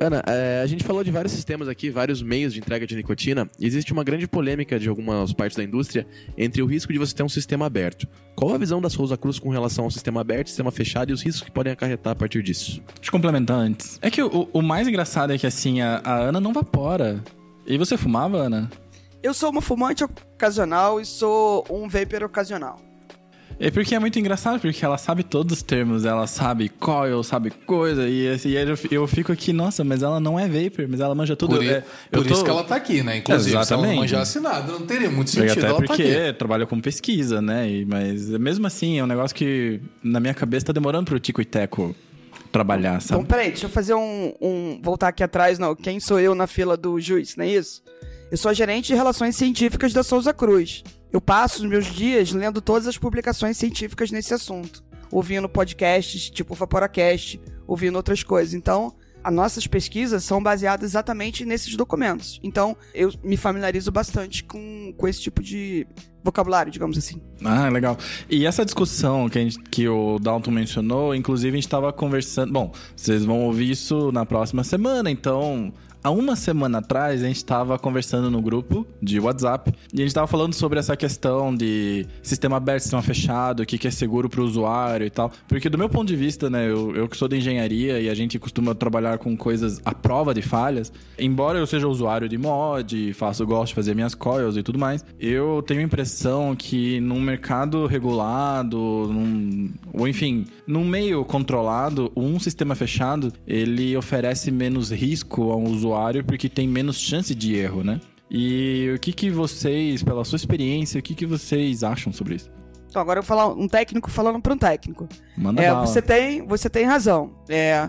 Ana, é, a gente falou de vários sistemas aqui, vários meios de entrega de nicotina. Existe uma grande polêmica de algumas partes da indústria entre o risco de você ter um sistema aberto. Qual a visão da Souza Cruz com relação ao sistema aberto, sistema fechado e os riscos que podem acarretar a partir disso? Deixa eu complementar antes. É que o, o mais engraçado é que assim, a, a Ana não vapora. E você fumava, Ana? Eu sou uma fumante ocasional e sou um vapor ocasional. É porque é muito engraçado, porque ela sabe todos os termos, ela sabe coil, sabe coisa, e, e aí eu, eu fico aqui, nossa, mas ela não é vapor, mas ela manja tudo. Por, É, por eu tô- isso que ela tá aqui, né? Inclusive, se ela não Exatamente. manjasse nada, não teria muito Porque sentido Até ela tá porque aqui. trabalha com pesquisa, né? E- mas mesmo assim, é um negócio que na minha cabeça tá demorando pro Tico e Teco trabalhar, Então, sabe? peraí, deixa eu fazer um, um- Voltar aqui atrás, não. Quem sou eu na fila do juiz, não é isso? Eu sou gerente de relações científicas da Souza Cruz. Eu passo os meus dias lendo todas as publicações científicas nesse assunto. Ouvindo podcasts tipo Vaporacast, ouvindo outras coisas. Então, as nossas pesquisas são baseadas exatamente nesses documentos. Então, eu me familiarizo bastante com, com esse tipo de vocabulário, digamos assim. Ah, legal. E essa discussão que, gente, que o Dalton mencionou, inclusive a gente estava conversando. Bom, vocês vão ouvir isso na próxima semana, então Há uma semana atrás, a gente estava conversando no grupo de WhatsApp e a gente estava falando sobre essa questão de sistema aberto, sistema fechado, o que, que é seguro para o usuário e tal. Porque, do meu ponto de vista, né, eu, eu que sou de engenharia e a gente costuma trabalhar com coisas à prova de falhas, embora eu seja usuário de mod, faço, gosto de fazer minhas coils e tudo mais, eu tenho a impressão que num mercado regulado, num, ou enfim, num meio controlado, um sistema fechado ele oferece menos risco ao usuário usuário porque tem menos chance de erro, né? E o que, que vocês, pela sua experiência, o que, que vocês acham sobre isso? Então, agora eu vou falar um técnico falando para um técnico. Manda é, bala. você tem, você tem razão. É,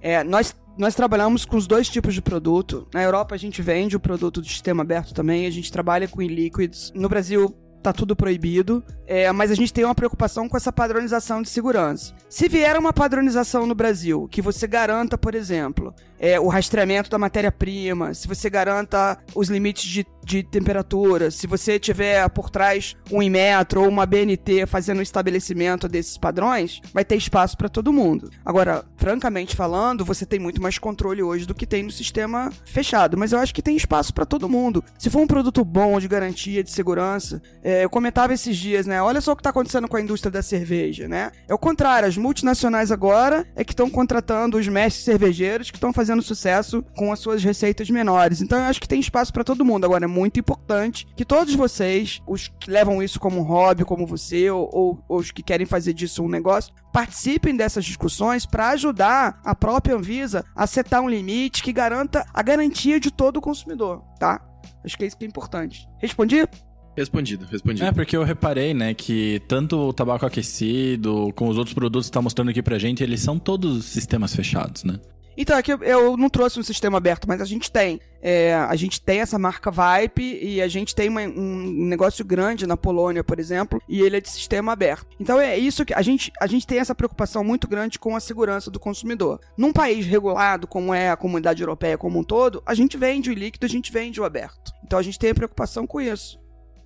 é, nós, nós trabalhamos com os dois tipos de produto. Na Europa a gente vende o produto do sistema aberto também, a gente trabalha com e-liquids. No Brasil tá tudo proibido, é, mas a gente tem uma preocupação com essa padronização de segurança. Se vier uma padronização no Brasil que você garanta, por exemplo, é, o rastreamento da matéria-prima, se você garanta os limites de, de temperatura, se você tiver por trás um Inmetro ou uma BNT fazendo o estabelecimento desses padrões, vai ter espaço para todo mundo. Agora, francamente falando, você tem muito mais controle hoje do que tem no sistema fechado, mas eu acho que tem espaço para todo mundo. Se for um produto bom de garantia, de segurança, é, eu comentava esses dias, né? Olha só o que está acontecendo com a indústria da cerveja, né? É o contrário, as multinacionais agora é que estão contratando os mestres cervejeiros que estão fazendo sucesso com as suas receitas menores. Então eu acho que tem espaço para todo mundo. Agora é muito importante que todos vocês, os que levam isso como um hobby, como você, ou, ou, ou os que querem fazer disso um negócio, participem dessas discussões para ajudar a própria Anvisa a setar um limite que garanta a garantia de todo o consumidor, tá? Acho que é isso que é importante. Respondi? Respondido, respondido. É, porque eu reparei, né, que tanto o tabaco aquecido, com os outros produtos que tá mostrando aqui pra gente, eles são todos sistemas fechados, né? Então, aqui eu não trouxe um sistema aberto, mas a gente tem. É, a gente tem essa marca Vipe e a gente tem uma, um negócio grande na Polônia, por exemplo, e ele é de sistema aberto. Então é isso que a gente, a gente tem essa preocupação muito grande com a segurança do consumidor. Num país regulado, como é a comunidade europeia como um todo, a gente vende o líquido, a gente vende o aberto. Então a gente tem a preocupação com isso.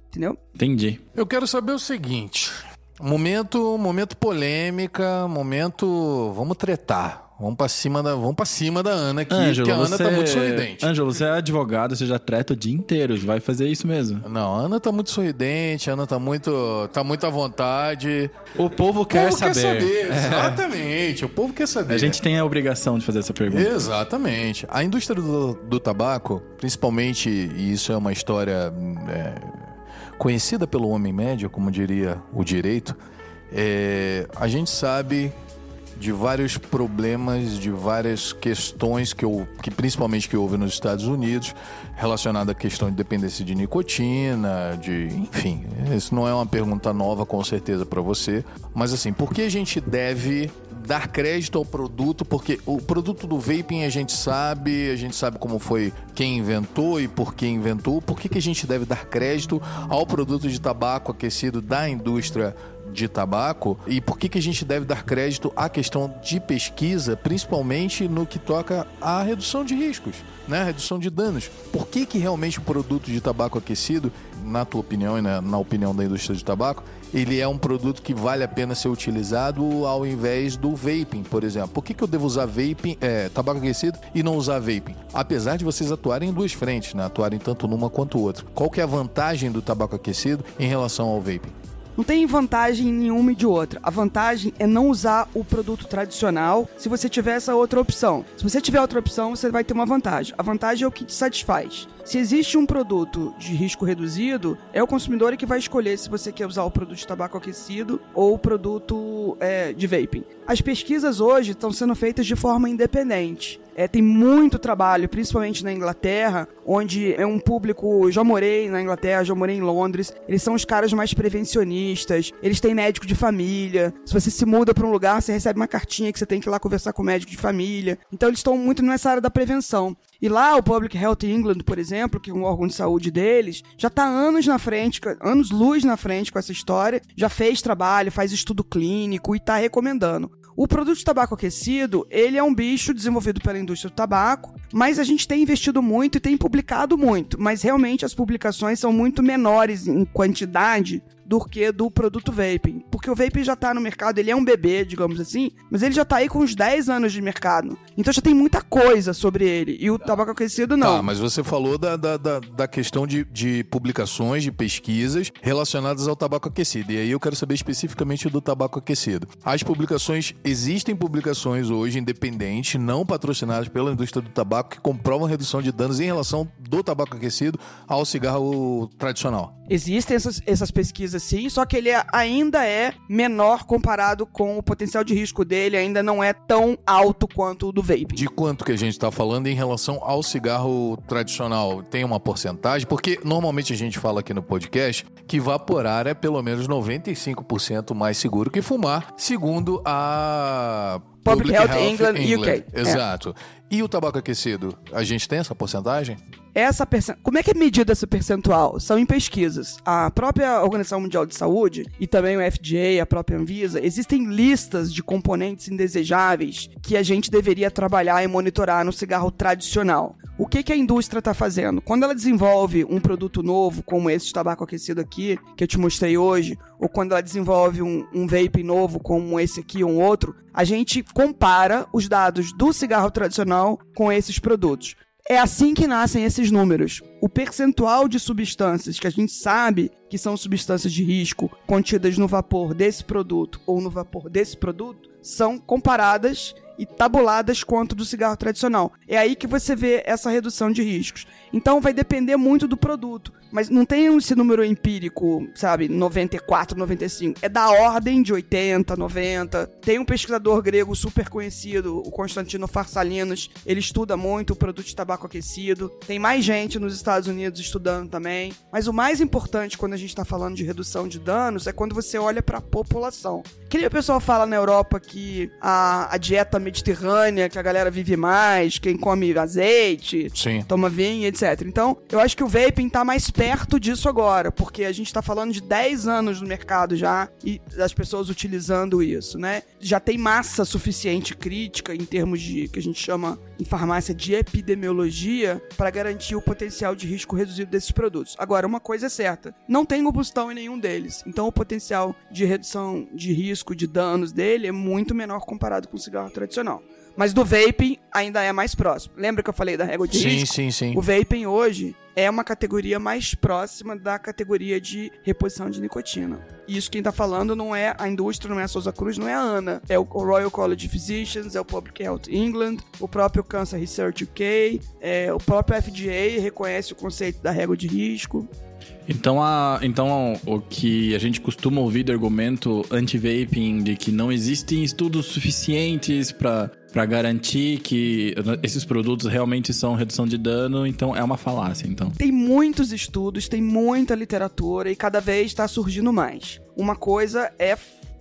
Entendeu? Entendi. Eu quero saber o seguinte: momento, momento polêmica, momento. Vamos tretar. Vamos pra cima da, vamos pra cima da Ana aqui, Ângelo, porque a Ana você... tá muito sorridente. Ângelo, você é advogado, você já treta o dia inteiro, vai fazer isso mesmo. Não, a Ana tá muito sorridente, a Ana tá muito, tá muito à vontade. O povo O quer povo saber. quer saber, exatamente. O povo quer saber. A gente tem a obrigação de fazer essa pergunta. Exatamente. A indústria do, do tabaco, principalmente, e isso é uma história é, conhecida pelo homem médio, como diria o direito, é, a gente sabe de vários problemas, de várias questões que, eu, que principalmente que houve nos Estados Unidos, relacionada à questão de dependência de nicotina, de, enfim, isso não é uma pergunta nova com certeza para você, mas assim, por que a gente deve dar crédito ao produto, porque o produto do vaping a gente sabe, a gente sabe como foi quem inventou e por que inventou, por que, que a gente deve dar crédito ao produto de tabaco aquecido da indústria de tabaco e por que, que a gente deve dar crédito à questão de pesquisa, principalmente no que toca à redução de riscos, né? redução de danos. Por que, que realmente o produto de tabaco aquecido, na tua opinião e na, na opinião da indústria de tabaco, ele é um produto que vale a pena ser utilizado ao invés do vaping, por exemplo. Por que, que eu devo usar vaping, é, tabaco aquecido e não usar vaping? Apesar de vocês atuarem em duas frentes, né? atuarem tanto numa quanto outra. Qual que é a vantagem do tabaco aquecido em relação ao vaping? Não tem vantagem nenhuma de outra. A vantagem é não usar o produto tradicional se você tiver essa outra opção. Se você tiver outra opção, você vai ter uma vantagem. A vantagem é o que te satisfaz. Se existe um produto de risco reduzido, é o consumidor que vai escolher se você quer usar o produto de tabaco aquecido ou o produto é, de vaping. As pesquisas hoje estão sendo feitas de forma independente. É, tem muito trabalho, principalmente na Inglaterra, onde é um público. Já morei na Inglaterra, já morei em Londres. Eles são os caras mais prevencionistas. Eles têm médico de família. Se você se muda para um lugar, você recebe uma cartinha que você tem que ir lá conversar com o médico de família. Então eles estão muito nessa área da prevenção. E lá o Public Health England, por exemplo, que é um órgão de saúde deles, já está anos na frente, anos luz na frente com essa história, já fez trabalho, faz estudo clínico e está recomendando. O produto de tabaco aquecido, ele é um bicho desenvolvido pela indústria do tabaco, mas a gente tem investido muito e tem publicado muito, mas realmente as publicações são muito menores em quantidade do que do produto vaping. Porque o vaping já tá no mercado, ele é um bebê, digamos assim, mas ele já tá aí com uns 10 anos de mercado. Então já tem muita coisa sobre ele. E o tabaco aquecido não. Tá, mas você falou da, da, da, da questão de, de publicações, de pesquisas relacionadas ao tabaco aquecido. E aí eu quero saber especificamente do tabaco aquecido. As publicações, existem publicações hoje independentes, não patrocinadas pela indústria do tabaco, que comprovam redução de danos em relação do tabaco aquecido ao cigarro tradicional. Existem essas, essas pesquisas sim, só que ele é- ainda é menor comparado com o potencial de risco dele, ainda não é tão alto quanto o do vape. De quanto que a gente está falando em relação ao cigarro tradicional? Tem uma porcentagem? Porque normalmente a gente fala aqui no podcast que vaporar é pelo menos 95% mais seguro que fumar, segundo a Public Health England, UK. É. Exato. E o tabaco aquecido? A gente tem essa porcentagem? Essa percen... Como é que é medida esse percentual? São em pesquisas. A própria Organização Mundial de Saúde e também o FDA, a própria Anvisa, existem listas de componentes indesejáveis que a gente deveria trabalhar e monitorar no cigarro tradicional. O que, que a indústria está fazendo? Quando ela desenvolve um produto novo, como esse tabaco aquecido aqui, que eu te mostrei hoje, ou quando ela desenvolve um, um vape novo, como esse aqui ou um outro, a gente compara os dados do cigarro tradicional com esses produtos. É assim que nascem esses números. O percentual de substâncias que a gente sabe que são substâncias de risco contidas no vapor desse produto ou no vapor desse produto são comparadas e tabuladas quanto do cigarro tradicional. É aí que você vê essa redução de riscos. Então vai depender muito do produto. Mas não tem esse número empírico, sabe, 94, 95. É da ordem de 80, 90. Tem um pesquisador grego super conhecido, o Constantino Farsalinos. Ele estuda muito o produto de tabaco aquecido. Tem mais gente nos Estados Unidos estudando também. Mas o mais importante quando a gente está falando de redução de danos é quando você olha para a população. Que nem o pessoal fala na Europa que a, a dieta mediterrânea, que a galera vive mais, quem come azeite, Sim. toma vinho, etc. Então, eu acho que o vaping tá mais perto disso agora, porque a gente tá falando de 10 anos no mercado já e das pessoas utilizando isso, né? Já tem massa suficiente crítica em termos de que a gente chama em farmácia de epidemiologia para garantir o potencial de risco reduzido desses produtos. Agora, uma coisa é certa, não tem combustão em nenhum deles. Então, o potencial de redução de risco de danos dele é muito menor comparado com o cigarro tradicional. Mas do vaping ainda é mais próximo. Lembra que eu falei da régua de Sim, risco? sim, sim. O vaping hoje é uma categoria mais próxima da categoria de reposição de nicotina. E Isso quem tá falando não é a indústria, não é a Souza Cruz, não é a ANA. É o Royal College of Physicians, é o Public Health England, o próprio Cancer Research UK, é, o próprio FDA reconhece o conceito da régua de risco. Então, a, então o que a gente costuma ouvir do argumento anti-vaping de que não existem estudos suficientes para garantir que esses produtos realmente são redução de dano, então é uma falácia, então. Tem muitos estudos, tem muita literatura e cada vez está surgindo mais. Uma coisa é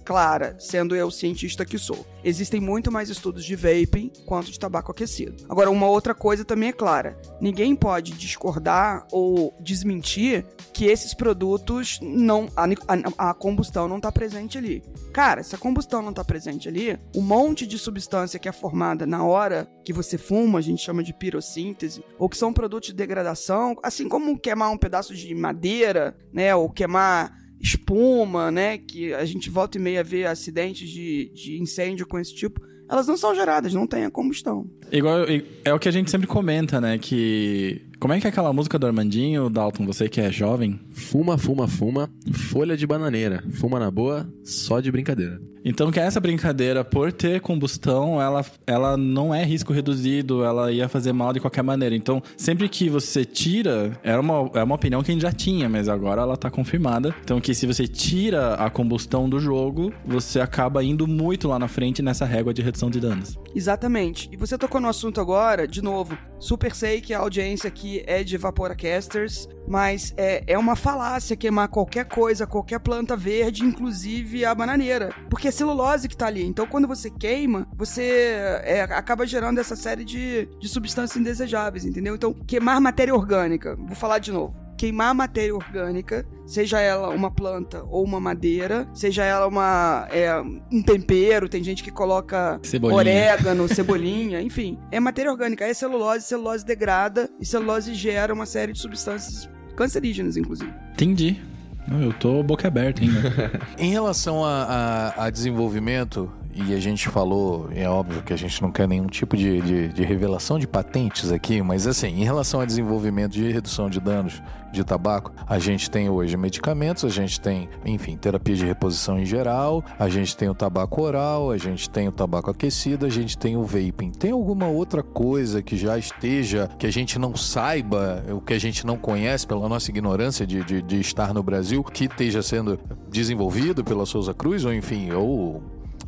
clara, sendo eu cientista que sou. Existem muito mais estudos de vaping quanto de tabaco aquecido. Agora, uma outra coisa também é clara: ninguém pode discordar ou desmentir que esses produtos não. a, a- a combustão não está presente ali. Cara, se a combustão não está presente ali, o monte de substância que é formada na hora que você fuma, a gente chama de pirossíntese, ou que são produtos de degradação, assim como queimar um pedaço de madeira, né, ou queimar espuma, né, que a gente volta e meia vê acidentes de, de incêndio com esse tipo, elas não são geradas, não tem a combustão. Igual, é o que a gente sempre comenta, né? Que. Como é que é aquela música do Armandinho, Dalton? Você que é jovem? Fuma, fuma, fuma, folha de bananeira. Fuma na boa, só de brincadeira. Então que essa brincadeira, por ter combustão, ela, ela não é risco reduzido, ela ia fazer mal de qualquer maneira. Então, sempre que você tira, era uma, é uma opinião que a gente já tinha, mas agora ela tá confirmada. Então que se você tira a combustão do jogo, você acaba indo muito lá na frente nessa régua de redução de danos. Exatamente. E você tocou no assunto agora, de novo. Super sei que a audiência aqui é de Vaporacasters, mas é, é uma falácia queimar qualquer coisa, qualquer planta verde, inclusive a bananeira. Porque é celulose que tá ali. Então, quando você queima, você é, acaba gerando essa série de, de substâncias indesejáveis, entendeu? Então, queimar matéria orgânica. Vou falar de novo. Queimar matéria orgânica, seja ela uma planta ou uma madeira, seja ela uma é, um tempero, tem gente que coloca Cebolinha. orégano, cebolinha, enfim. É matéria orgânica, é celulose, celulose degrada e celulose gera uma série de substâncias cancerígenas, inclusive. Entendi. Não, eu tô boca aberta ainda. Em relação a, a- a desenvolvimento, e a gente falou, é óbvio que a gente não quer nenhum tipo de, de- de revelação de patentes aqui, mas assim, em relação a desenvolvimento de redução de danos de tabaco, a gente tem hoje medicamentos, a gente tem, enfim, terapia de reposição em geral, a gente tem o tabaco oral, a gente tem o tabaco aquecido, a gente tem o vaping. Tem alguma outra coisa que já esteja, que a gente não saiba, o que a gente não conhece pela nossa ignorância de, de, de estar no Brasil, que esteja sendo desenvolvido pela Souza Cruz, ou enfim, ou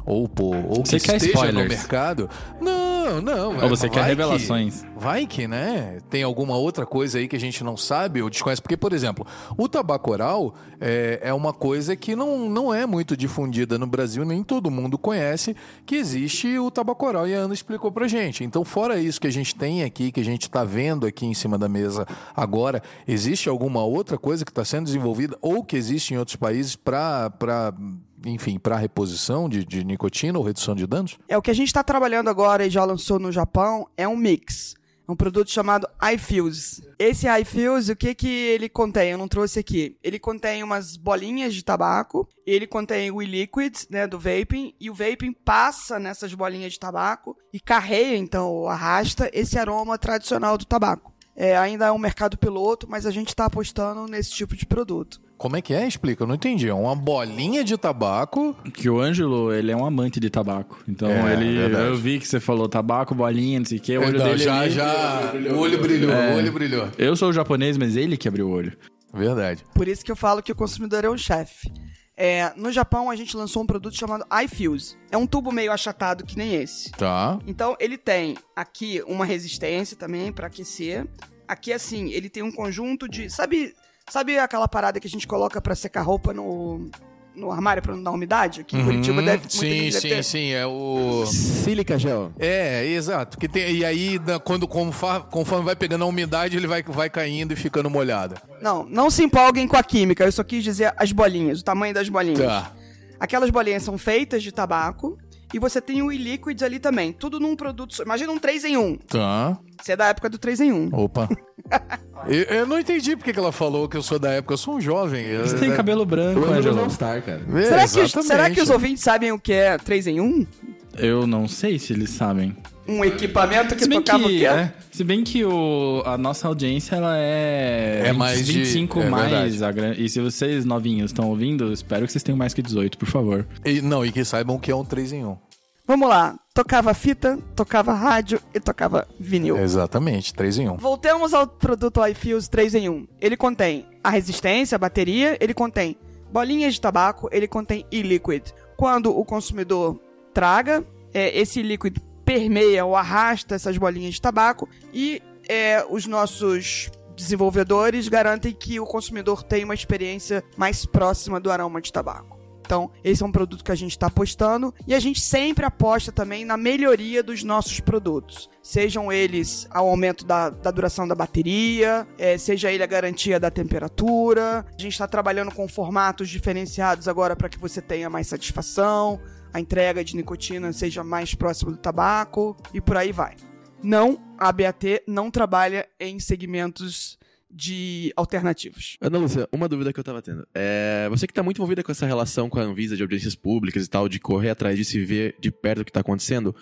ou, por, ou Você que quer esteja no spoilers? mercado. Não, não. Ou você quer que- revelações? vai que, né? Tem alguma outra coisa aí que a gente não sabe ou desconhece. Porque, por exemplo, o tabaco oral é, é uma coisa que não, não é muito difundida no Brasil, nem todo mundo conhece que existe o tabaco oral e a Ana explicou pra gente. Então, fora isso que a gente tem aqui, que a gente tá vendo aqui em cima da mesa agora, existe alguma outra coisa que está sendo desenvolvida ou que existe em outros países para enfim, para reposição de, de nicotina ou redução de danos? É o que a gente está trabalhando agora e já lançou no Japão é um mix. É um produto chamado iFuse. Esse iFuse, o que que ele contém? Eu não trouxe aqui. Ele contém umas bolinhas de tabaco, ele contém o e-liquid, né, do vaping, e o vaping passa nessas bolinhas de tabaco e carrega, então, arrasta esse aroma tradicional do tabaco. É, ainda é um mercado piloto, mas a gente está apostando nesse tipo de produto. Como é que é? Explica, eu não entendi. É uma bolinha de tabaco. Que o Ângelo, ele é um amante de tabaco. Então, É, ele. verdade. Eu vi que você falou tabaco, bolinha, não sei o quê. O olho Então, dele já, ali- já. O olho brilhou, o olho brilhou. Eu sou o japonês, mas ele que abriu o olho. Verdade. Por isso que eu falo que o consumidor é um chefe. É, no Japão, a gente lançou um produto chamado iFuse. É um tubo meio achatado que nem esse. Tá. Então, ele tem aqui uma resistência também para aquecer. Aqui, assim, ele tem um conjunto de. Sabe, sabe aquela parada que a gente coloca para secar roupa no, no armário para não dar umidade? Aqui em Curitiba Uhum. deve muita Sim, gente deve sim, ter. sim. É o. Sílica gel. É, exato. Que tem, e aí, quando, conforme, conforme vai pegando a umidade, ele vai, vai caindo e ficando molhado. Não, não se empolguem com a química. Eu só quis dizer as bolinhas, o tamanho das bolinhas. Tá. Aquelas bolinhas são feitas de tabaco. E você tem o e-liquids ali também. Tudo num produto. só. Imagina um 3 em 1. Tá. Você é da época do 3 em 1. Opa. eu, eu não entendi porque que ela falou que eu sou da época. Eu sou um jovem. Eu- Você tem cabelo branco, O Ângelo. não Star, cara. É, Será, que, será que os ouvintes sabem o que é 3 em 1? Eu não sei se eles sabem. Um equipamento que tocava o que, quê? é, se bem que o, a nossa audiência ela é, É mais de- 25 é mais. a e se vocês novinhos estão ouvindo, espero que vocês tenham mais que 18, por favor. E, não, e que saibam que é um 3 em 1. Vamos lá. Tocava fita, tocava rádio e tocava vinil. Exatamente, 3 em 1. Voltemos ao produto iFuse 3 em 1. Ele contém a resistência, a bateria, ele contém bolinhas de tabaco, ele contém e-liquid. Quando o consumidor traga, é, esse liquid permeia ou arrasta essas bolinhas de tabaco e é, os nossos desenvolvedores garantem que o consumidor tenha uma experiência mais próxima do aroma de tabaco. Então, esse é um produto que a gente está apostando e a gente sempre aposta também na melhoria dos nossos produtos. Sejam eles ao aumento da, da duração da bateria, eh, seja ele a garantia da temperatura. A gente está trabalhando com formatos diferenciados agora para que você tenha mais satisfação, a entrega de nicotina seja mais próxima do tabaco e por aí vai. Não, a BAT não trabalha em segmentos de alternativos. Ana Lúcia, uma dúvida que eu tava tendo. É, você que tá muito envolvida com essa relação com a Anvisa de audiências públicas e tal, de correr atrás de se ver de perto o que tá acontecendo,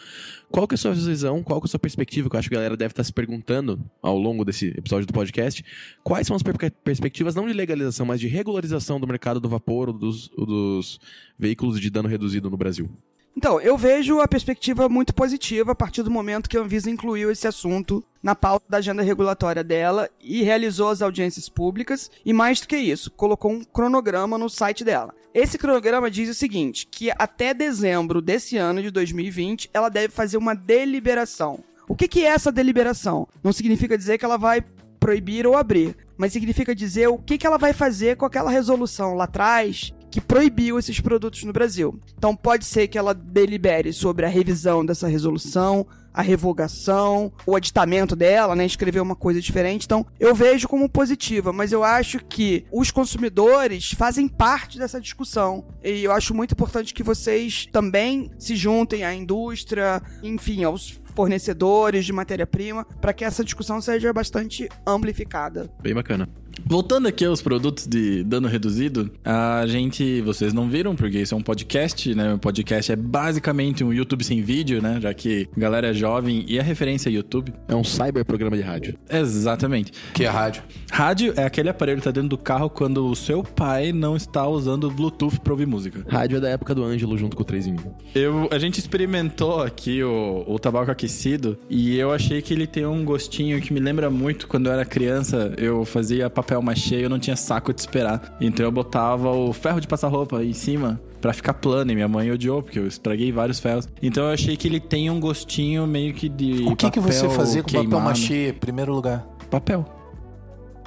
qual que é a sua visão, qual que é a sua perspectiva, que eu acho que a galera deve estar se perguntando ao longo desse episódio do podcast, quais são as per- perspectivas não de legalização, mas de regularização do mercado do vapor ou dos, ou dos veículos de dano reduzido no Brasil? Então, eu vejo a perspectiva muito positiva a partir do momento que a Anvisa incluiu esse assunto na pauta da agenda regulatória dela e realizou as audiências públicas e mais do que isso, colocou um cronograma no site dela. Esse cronograma diz o seguinte, que até dezembro desse ano de 2020, ela deve fazer uma deliberação. O que, que é essa deliberação? Não significa dizer que ela vai proibir ou abrir, mas significa dizer o que, que ela vai fazer com aquela resolução lá atrás que proibiu esses produtos no Brasil. Então pode ser que ela delibere sobre a revisão dessa resolução, a revogação, o aditamento dela, né? Escrever uma coisa diferente. Então, eu vejo como positiva, mas eu acho que os consumidores fazem parte dessa discussão. E eu acho muito importante que vocês também se juntem à indústria, enfim, aos fornecedores de matéria-prima, para que essa discussão seja bastante amplificada. Bem bacana. Voltando aqui aos produtos de dano reduzido, a gente, vocês não viram, porque isso é um podcast, né? O podcast é basicamente um YouTube sem vídeo, né? Já que a galera é jovem e a referência é YouTube. É um cyber programa de rádio. Exatamente. Que é a rádio. Rádio é aquele aparelho que tá dentro do carro quando o seu pai não está usando Bluetooth pra ouvir música. Rádio é da época do Ângelo junto com o 3 em 1. Eu, a gente experimentou aqui o, o tabaco aquecido e eu achei que ele tem um gostinho que me lembra muito quando eu era criança. Eu fazia papel machê e eu não tinha saco de esperar. Então eu botava o ferro de passar roupa em cima pra ficar plano. E minha mãe odiou, porque eu estraguei vários ferros. Então eu achei que ele tem um gostinho meio que de. O que, que você papel fazia com papel queimado. machê, em primeiro lugar? Papel.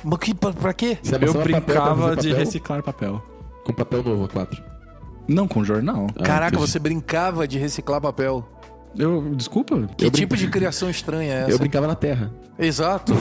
Mas que, pra, pra quê? Você Eu papel brincava fazer de papel? reciclar papel. Com papel novo, A4. Não, com jornal. Ah, Caraca, entendi. você brincava de reciclar papel. Eu. Desculpa. Que Eu tipo de criação estranha é essa? Eu brincava na terra. Exato.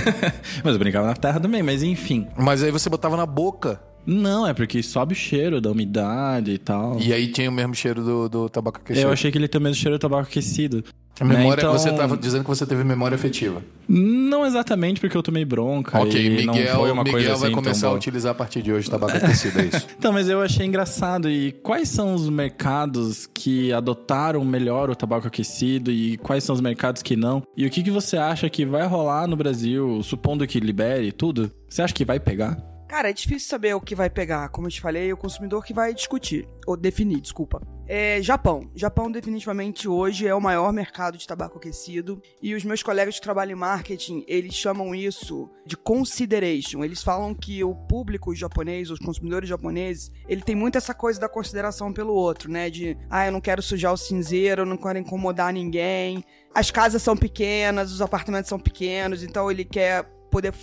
Mas eu brincava na terra também, mas enfim. Mas aí você botava na boca. Não, é porque sobe o cheiro da umidade e tal. E aí tinha o mesmo cheiro do, do tabaco aquecido. Eu achei que ele tem o mesmo cheiro do tabaco aquecido. A memória, Né, então- Você tava dizendo que você teve memória afetiva. Não exatamente porque eu tomei bronca. ok, Miguel, foi uma Miguel coisa vai assim começar tão a utilizar a partir de hoje tabaco aquecido, é isso? Então, mas eu achei engraçado. E quais são os mercados que adotaram melhor o tabaco aquecido e quais são os mercados que não? E o que, que você acha que vai rolar no Brasil, supondo que libere tudo? Você acha que vai pegar? Cara, é difícil saber o que vai pegar. Como eu te falei, o consumidor que vai discutir. Ou definir, desculpa. É, Japão. Japão definitivamente hoje é o maior mercado de tabaco aquecido. E os meus colegas que trabalham em marketing, eles chamam isso de consideration. Eles falam que o público japonês, os consumidores japoneses, ele tem muito essa coisa da consideração pelo outro, né? De, ah, eu não quero sujar o cinzeiro, eu não quero incomodar ninguém. As casas são pequenas, os apartamentos são pequenos, então ele quer poder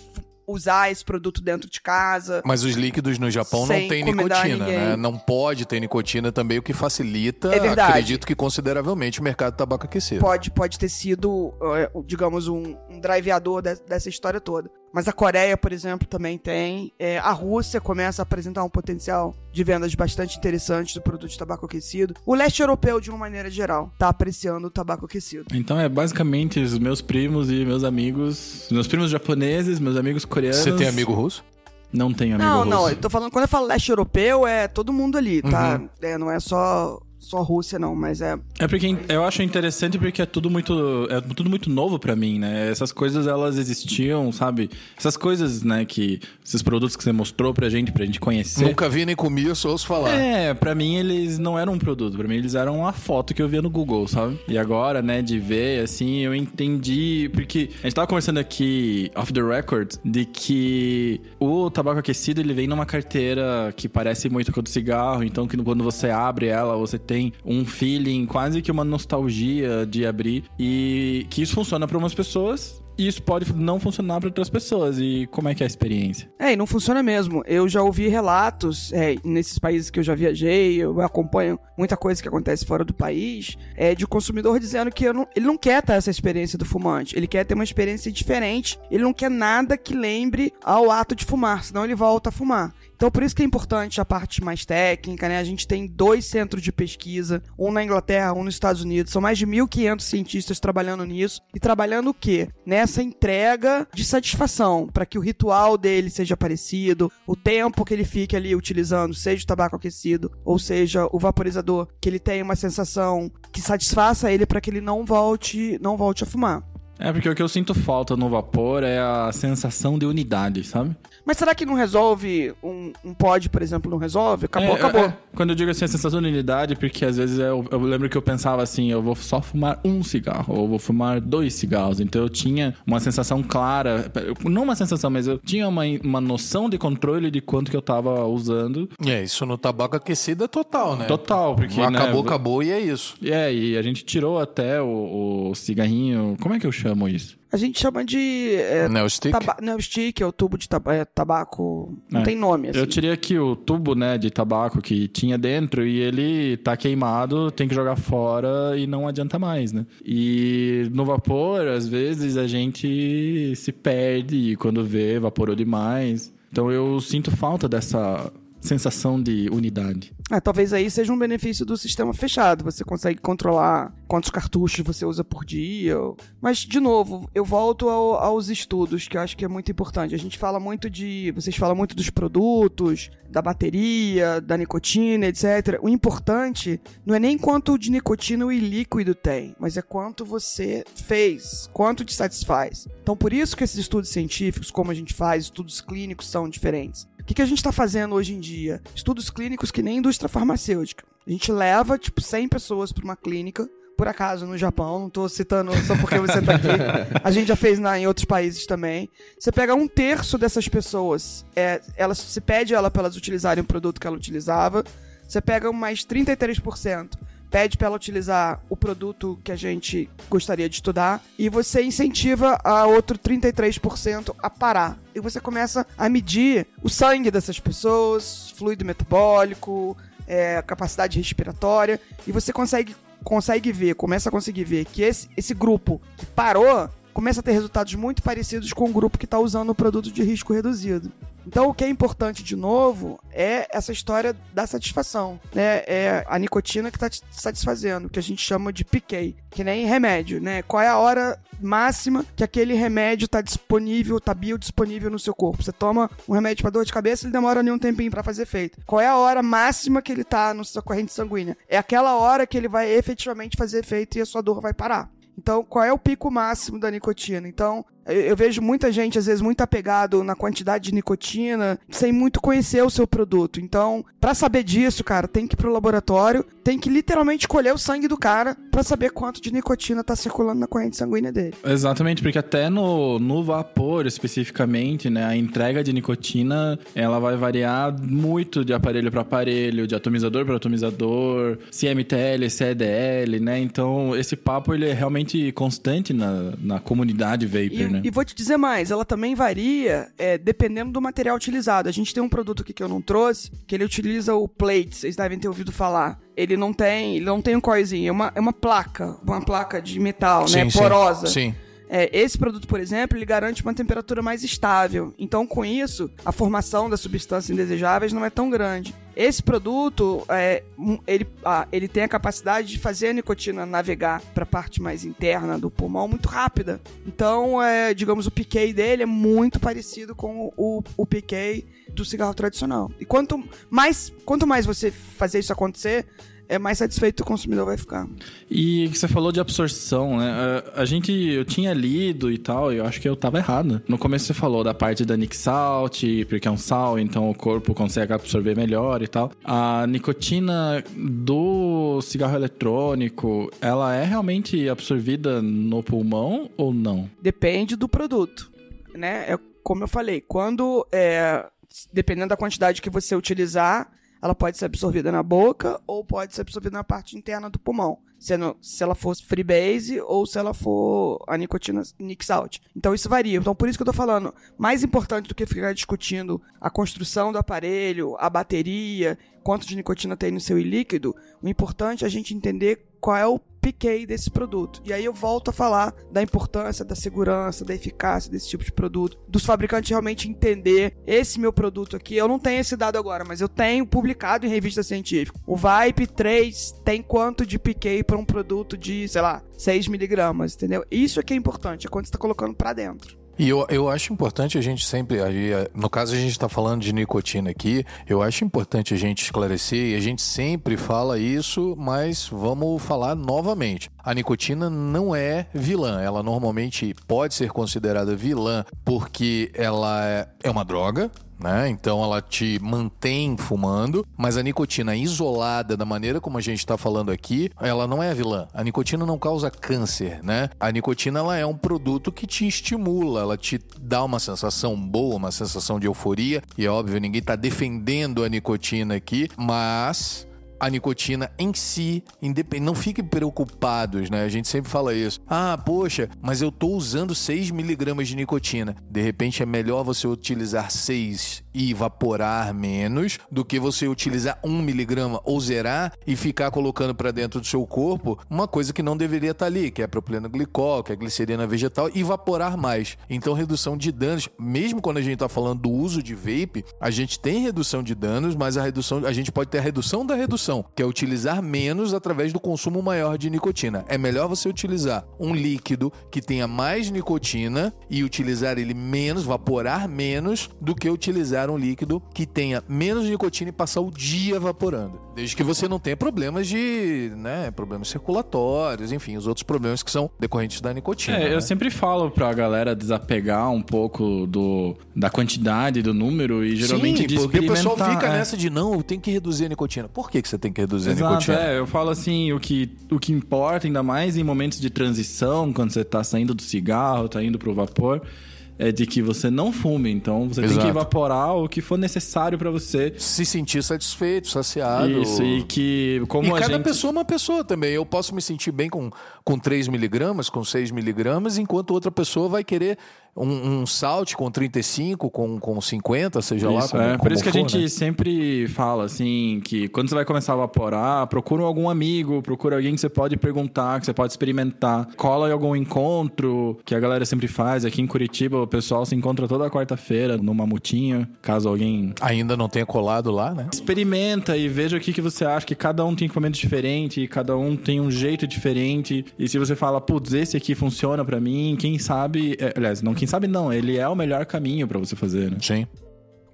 usar esse produto dentro de casa. Mas os líquidos no Japão não tem encomendar nicotina, né? Não pode ter nicotina também, o que facilita, É verdade. acredito que consideravelmente, o mercado do tabaco aquecido. Pode, pode ter sido, é, digamos, um, um driveador de- dessa história toda. Mas a Coreia, por exemplo, também tem. É, a Rússia começa a apresentar um potencial de vendas bastante interessante do produto de tabaco aquecido. O leste europeu, de uma maneira geral, tá apreciando o tabaco aquecido. Então é basicamente os meus primos e meus amigos. Meus primos japoneses, meus amigos coreanos. Você tem amigo russo? Não tenho amigo não, russo. não, eu tô falando, quando eu falo leste europeu, é todo mundo ali, tá? Uhum. É, não é só, só Rússia, não, mas é. É porque eu acho interessante porque é tudo muito é tudo muito novo pra mim, né? Essas coisas elas existiam, sabe? Essas coisas, né, que esses produtos que você mostrou pra gente, pra gente conhecer. Nunca vi nem comi, só ouço falar. É, pra mim eles não eram um produto, pra mim eles eram uma foto que eu via no Google, sabe? E agora, né, de ver, assim, eu entendi. Porque a gente tava conversando aqui, off the record, de que o tabaco aquecido ele vem numa carteira que parece muito com a do cigarro, então que quando você abre ela, você tem um feeling, quase que uma nostalgia de abrir. E que isso funciona pra umas pessoas. E isso pode não funcionar pra outras pessoas. E como é que é a experiência? É, e não funciona mesmo. Eu já ouvi relatos é, nesses países que eu já viajei, eu acompanho muita coisa que acontece fora do país, é, de consumidor dizendo que não- ele não quer ter essa experiência do fumante, ele quer ter uma experiência diferente, ele não quer nada que lembre ao ato de fumar, senão ele volta a fumar. Então, por isso que é importante a parte mais técnica, né? A gente tem dois centros de pesquisa, um na Inglaterra, um nos Estados Unidos. São mais de 1.500 cientistas trabalhando nisso. E trabalhando o quê? Nessa entrega de satisfação, para que o ritual dele seja parecido, o tempo que ele fique ali utilizando, seja o tabaco aquecido, ou seja o vaporizador, que ele tenha uma sensação que satisfaça ele para que ele não volte, não volte a fumar. É, porque o que eu sinto falta no vapor é a sensação de unidade, sabe? Mas será que não resolve um, um pod, por exemplo, não resolve? Acabou, É, acabou. é, é. Quando eu digo assim, a sensação de unidade, porque às vezes eu, eu lembro que eu pensava assim, eu vou só fumar um cigarro, ou vou fumar dois cigarros. Então eu tinha uma sensação clara, não uma sensação, mas eu tinha uma, uma noção de controle de quanto que eu tava usando. É, isso no tabaco aquecido é total, né? Total, porque. Acabou, né, acabou e é isso. É, e a gente tirou até o, o cigarrinho. Como é que eu chamo? Chamam isso? A gente chama de. É, Não, stick? taba não, stick, é o tubo de taba é, tabaco. Não É. tem nome, assim. Eu tirei aqui o tubo, né, de tabaco que tinha dentro e ele tá queimado, tem que jogar fora e não adianta mais, né? E no vapor, às vezes a gente se perde e quando vê, evaporou demais. Então eu sinto falta dessa sensação de unidade. Ah, talvez aí seja um benefício do sistema fechado. Você consegue controlar quantos cartuchos você usa por dia. Mas, de novo, eu volto ao- aos estudos, que eu acho que é muito importante. A gente fala muito de. Vocês falam muito dos produtos, da bateria, da nicotina, etc. O importante não é nem quanto de nicotina o líquido tem, mas é quanto você fez, quanto te satisfaz. Então, por isso que esses estudos científicos, como a gente faz, estudos clínicos, são diferentes. O que, que a gente está fazendo hoje em dia? Estudos clínicos que nem indústria farmacêutica. A gente leva, tipo, 100 pessoas para uma clínica, por acaso no Japão, não tô citando só porque você tá aqui. A gente já fez na, em outros países também. Você pega um terço dessas pessoas, é, elas, você pede ela para elas utilizarem o produto que ela utilizava. Você pega mais 33%, pede para ela utilizar o produto que a gente gostaria de estudar e você incentiva a outro 33% a parar. E você começa a medir o sangue dessas pessoas, fluido metabólico, é, capacidade respiratória, e você consegue, consegue ver, começa a conseguir ver que esse, esse grupo que parou começa a ter resultados muito parecidos com o grupo que está usando o produto de risco reduzido. Então, o que é importante, de novo, é essa história da satisfação. Né? É a nicotina que está te satisfazendo, que a gente chama de PK, que nem remédio. Né? Qual é a hora máxima que aquele remédio está disponível, está biodisponível no seu corpo? Você toma um remédio para dor de cabeça, ele demora ali um tempinho para fazer efeito. Qual é a hora máxima que ele está na sua corrente sanguínea? É aquela hora que ele vai efetivamente fazer efeito e a sua dor vai parar. Então, qual é o pico máximo da nicotina? Então, eu, vejo muita gente, às vezes, muito apegado na quantidade de nicotina, sem muito conhecer o seu produto. Então, pra saber disso, cara, tem que ir pro laboratório, tem que literalmente colher o sangue do cara pra saber quanto de nicotina tá circulando na corrente sanguínea dele. Exatamente, porque até no, no vapor especificamente, né, a entrega de nicotina, ela vai variar muito de aparelho para aparelho, de atomizador para atomizador, se é MTL, se é EDL, né? Então, esse papo ele é realmente constante na, na comunidade vapor, E, né? e vou te dizer mais, ela também varia é, dependendo do material utilizado. A gente tem um produto aqui que eu não trouxe, que ele utiliza o plate, vocês devem ter ouvido falar. Ele não tem, ele não tem um coisinho, é uma, é uma placa, uma placa de metal, né, sim. porosa. Sim. É, esse produto, por exemplo, ele garante uma temperatura mais estável. Então, com isso, a formação das substâncias indesejáveis não é tão grande. Esse produto, é, ele, ah, ele tem a capacidade de fazer a nicotina navegar para a parte mais interna do pulmão muito rápida. Então, é, digamos, o PK dele é muito parecido com o, o do cigarro tradicional. E quanto mais, quanto mais você fazer isso acontecer, é mais satisfeito o consumidor vai ficar. E que você falou de absorção, né? A, a gente, eu tinha lido e tal, e eu acho que eu tava errado. No começo você falou da parte da Nick Salt, porque é um sal, então o corpo consegue absorver melhor e tal. A nicotina do cigarro eletrônico, ela é realmente absorvida no pulmão ou não? Depende do produto, né? É como eu falei, quando é, dependendo da quantidade que você utilizar, ela pode ser absorvida na boca ou pode ser absorvida na parte interna do pulmão. Se, no, se ela for freebase ou se ela for a nicotina Nick Salt. Então isso varia. Então por isso que eu tô falando, mais importante do que ficar discutindo a construção do aparelho, a bateria, quanto de nicotina tem no seu líquido, o importante é a gente entender qual é o PK desse produto. E aí eu volto a falar da importância, da segurança, da eficácia desse tipo de produto, dos fabricantes realmente entender esse meu produto aqui. Eu não tenho esse dado agora, mas eu tenho publicado em revista científica. O Vipe 3 tem quanto de PK para um produto de, sei lá, 6 miligramas, entendeu? Isso é que é importante, é quando você está colocando para dentro. E eu, eu acho importante a gente sempre, no caso a gente está falando de nicotina aqui, eu acho importante a gente esclarecer e a gente sempre fala isso, mas vamos falar novamente. A nicotina não é vilã, ela normalmente pode ser considerada vilã porque ela é, é uma droga, né? Então ela te mantém fumando, mas a nicotina isolada da maneira como a gente está falando aqui, ela não é vilã. A nicotina não causa câncer, né? A nicotina ela é um produto que te estimula, ela te dá uma sensação boa, uma sensação de euforia. E é óbvio, ninguém está defendendo a nicotina aqui, mas a nicotina em si, independ... não fiquem preocupados, né? A gente sempre fala isso. Ah, poxa, mas eu tô usando 6 miligramas de nicotina. De repente é melhor você utilizar 6 e evaporar menos do que você utilizar 1 miligrama ou zerar e ficar colocando para dentro do seu corpo uma coisa que não deveria estar tá ali, que é propileno glicol, que é glicerina vegetal, e evaporar mais. Então, redução de danos, mesmo quando a gente está falando do uso de vape, a gente tem redução de danos, mas a redução, a gente pode ter a redução da redução, que é utilizar menos através do consumo maior de nicotina. É melhor você utilizar um líquido que tenha mais nicotina e utilizar ele menos, evaporar menos, do que utilizar um líquido que tenha menos nicotina e passar o dia evaporando. Desde que você não tenha problemas de, né, problemas circulatórios, enfim, os outros problemas que são decorrentes da nicotina. É, né? eu sempre falo pra galera desapegar um pouco do, da quantidade, do número e geralmente Sim, de porque o pessoal fica é. nessa de não, eu tenho que reduzir a nicotina. Por que, que você tem que reduzir a Exato, nicotina? é, eu falo assim, o que, o que importa, ainda mais em momentos de transição, quando você tá saindo do cigarro, tá indo pro vapor, é de que você não fume. Então você tem Exato. que evaporar o que for necessário pra você. Se sentir satisfeito, saciado. Isso, e que como e a cada gente... pessoa é uma pessoa também. Eu posso me sentir bem com, com 3 miligramas, com 6 miligramas, enquanto outra pessoa vai querer um, um salt com 35, com, com 50, seja lá Isso, como, é. Por como isso que a for, gente né? sempre fala, assim, que quando você vai começar a evaporar, procura algum amigo, procura alguém que você pode perguntar, que você pode experimentar. Cola em algum encontro, que a galera sempre faz. Aqui em Curitiba, o pessoal se encontra toda quarta-feira no Mamutinho, caso alguém Ainda não tenha colado lá, né? experimenta e veja o que, que você acha, que cada um tem equipamento diferente, cada um tem um jeito diferente. E se você fala, putz, esse aqui funciona pra mim, quem sabe... é, aliás, não quem sabe não, ele é o melhor caminho pra você fazer, né? Sim.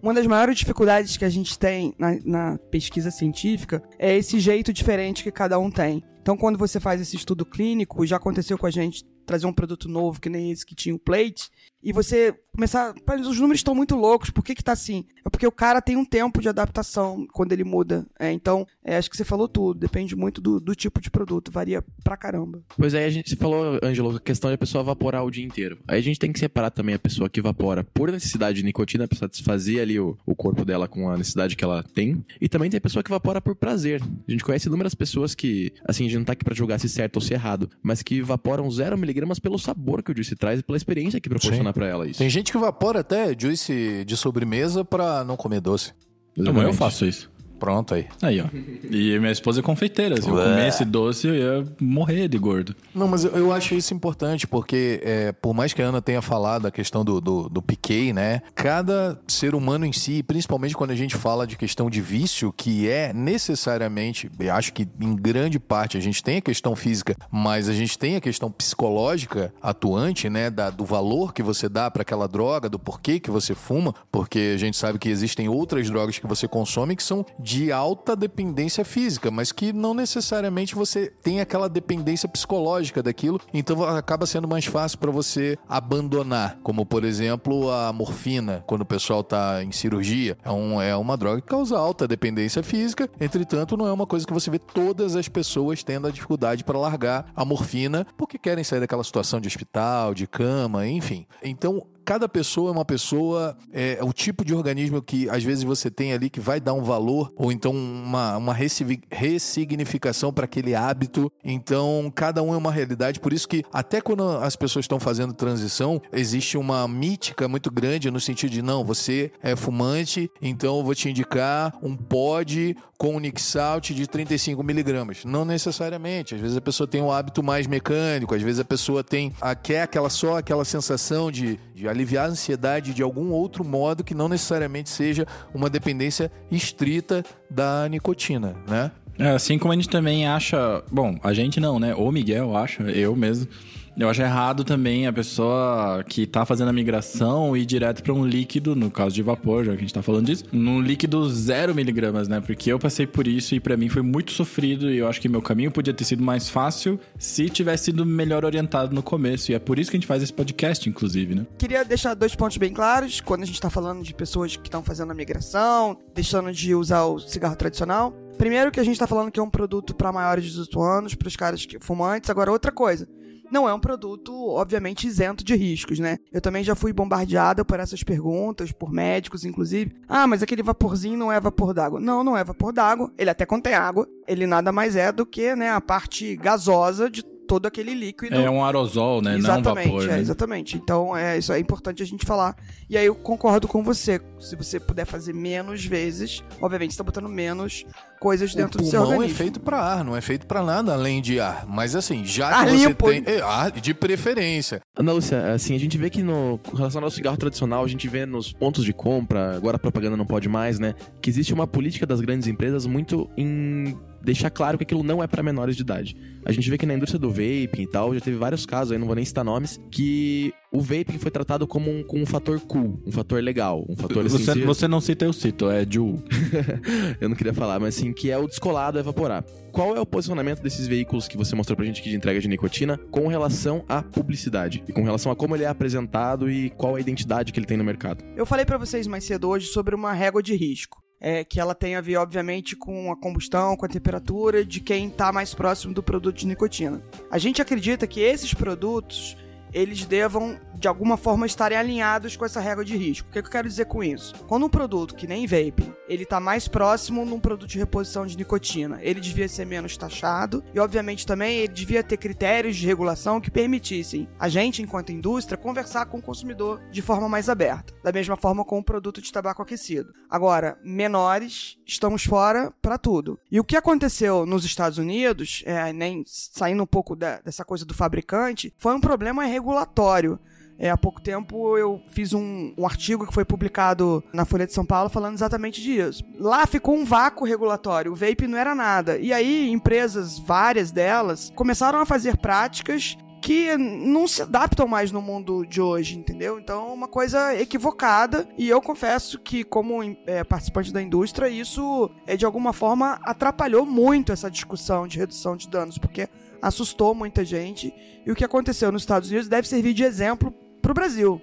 Uma das maiores dificuldades que a gente tem na, na pesquisa científica é esse jeito diferente que cada um tem. Então, quando você faz esse estudo clínico, já aconteceu com a gente trazer um produto novo, que nem esse que tinha o plate, e você começar. "Pá, Os números estão muito loucos, por que, que tá assim? É porque o cara tem um tempo de adaptação quando ele muda. É, então, é, acho que você falou tudo, depende muito do, do tipo de produto, varia pra caramba. Pois aí a gente falou, Ângelo, a questão de a pessoa evaporar o dia inteiro. Aí a gente tem que separar também a pessoa que evapora por necessidade de nicotina, pra satisfazer ali o, o corpo dela com a necessidade que ela tem. E também tem a pessoa que evapora por prazer. A gente conhece inúmeras pessoas que, assim, a gente não tá aqui pra julgar se certo ou se errado, mas que evaporam 0mg pelo sabor que o juice traz e pela experiência que proporciona pra ela isso. Tem gente que evapora até juice de sobremesa pra não comer doce. Então, eu faço isso. Pronto aí. Aí, ó. E minha esposa é confeiteira. Se eu Ué. comesse doce, eu ia morrer de gordo. Não, mas eu, eu acho isso importante, porque é, por mais que a Ana tenha falado a questão do, do, do piquet, né? Cada ser humano em si, principalmente quando a gente fala de questão de vício, que é necessariamente, eu acho que em grande parte a gente tem a questão física, mas a gente tem a questão psicológica atuante, né? Da, do valor que você dá para aquela droga, do porquê que você fuma, porque a gente sabe que existem outras drogas que você consome que são de alta dependência física, mas que não necessariamente você tem aquela dependência psicológica daquilo, então acaba sendo mais fácil para você abandonar, como por exemplo a morfina, quando o pessoal tá em cirurgia, é, um, é uma droga que causa alta dependência física, entretanto não é uma coisa que você vê todas as pessoas tendo a dificuldade para largar a morfina porque querem sair daquela situação de hospital, de cama, enfim. Então cada pessoa é uma pessoa, é, o tipo de organismo que às vezes você tem ali que vai dar um valor ou então uma, uma ressi- ressignificação para aquele hábito. Então, cada um é uma realidade. Por isso que até quando as pessoas estão fazendo transição, existe uma mítica muito grande no sentido de não, você é fumante, então eu vou te indicar um pod com Nick Salt de 35 miligramas. Não necessariamente. Às vezes a pessoa tem um hábito mais mecânico, às vezes a pessoa tem a, quer aquela só aquela sensação de, de aliviar a ansiedade de algum outro modo que não necessariamente seja uma dependência estrita da nicotina, né? É, assim como a gente também acha. Bom, a gente não, né? O Miguel acha, eu mesmo. Eu acho errado também a pessoa que tá fazendo a migração ir direto para um líquido, no caso de vapor, já que a gente tá falando disso, num líquido zero miligramas, né? Porque eu passei por isso e para mim foi muito sofrido e eu acho que meu caminho podia ter sido mais fácil se tivesse sido melhor orientado no começo. E é por isso que a gente faz esse podcast, inclusive, né? Queria deixar dois pontos bem claros quando a gente tá falando de pessoas que estão fazendo a migração, deixando de usar o cigarro tradicional. Primeiro que a gente tá falando que é um produto para maiores de 18 anos, para os caras que fumantes. Agora outra coisa, não é um produto, obviamente, isento de riscos, né? Eu também já fui bombardeada por essas perguntas, por médicos, inclusive. Ah, mas aquele vaporzinho não é vapor d'água. Não, não é vapor d'água. Ele até contém água. Ele nada mais é do que né, a parte gasosa de todo aquele líquido. É um aerosol, né? Exatamente, não um vapor. É, né? exatamente. Então, é, isso é importante a gente falar. E aí eu concordo com você. Se você puder fazer menos vezes, obviamente você tá botando menos coisas dentro o do seu é organismo. feito para ar, não é feito para nada além de ar. Mas assim, já Ar que você limpo, tem é, ar de preferência. Ana Lúcia, assim, a gente vê que no com relação ao cigarro tradicional, a gente vê nos pontos de compra, agora a propaganda não pode mais, né? Que existe uma política das grandes empresas muito em deixar claro que aquilo não é para menores de idade. A gente vê que na indústria do vaping e tal, já teve vários casos, aí não vou nem citar nomes, que o vaping foi tratado como um, com um fator cool, um fator legal, um fator assim, Você, não cita, eu cito, é Ju. eu não queria falar, mas assim, que é o descolado a evaporar. Qual é o posicionamento desses veículos que você mostrou pra gente aqui de entrega de nicotina com relação à publicidade? E com relação a como ele é apresentado e qual a identidade que ele tem no mercado? Eu falei pra vocês mais cedo hoje sobre uma régua de risco. É, que ela tem a ver, obviamente, com a combustão, com a temperatura de quem está mais próximo do produto de nicotina. A gente acredita que esses produtos eles devam, de alguma forma, estarem alinhados com essa régua de risco. O que, que eu quero dizer com isso? Quando um produto, que nem vape, ele está mais próximo num produto de reposição de nicotina, ele devia ser menos taxado e, obviamente, também ele devia ter critérios de regulação que permitissem a gente, enquanto indústria, conversar com o consumidor de forma mais aberta, da mesma forma com o produto de tabaco aquecido. Agora, menores, estamos fora para tudo. E o que aconteceu nos Estados Unidos, é, nem saindo um pouco da- dessa coisa do fabricante, foi um problema regulatório. É, há pouco tempo eu fiz um, um artigo que foi publicado na Folha de São Paulo falando exatamente disso. Lá ficou um vácuo regulatório, o vape não era nada. E aí, empresas, várias delas, começaram a fazer práticas que não se adaptam mais no mundo de hoje, entendeu? Então é uma coisa equivocada e eu confesso que como é, participante da indústria isso é, de alguma forma atrapalhou muito essa discussão de redução de danos porque assustou muita gente e o que aconteceu nos Estados Unidos deve servir de exemplo para o Brasil.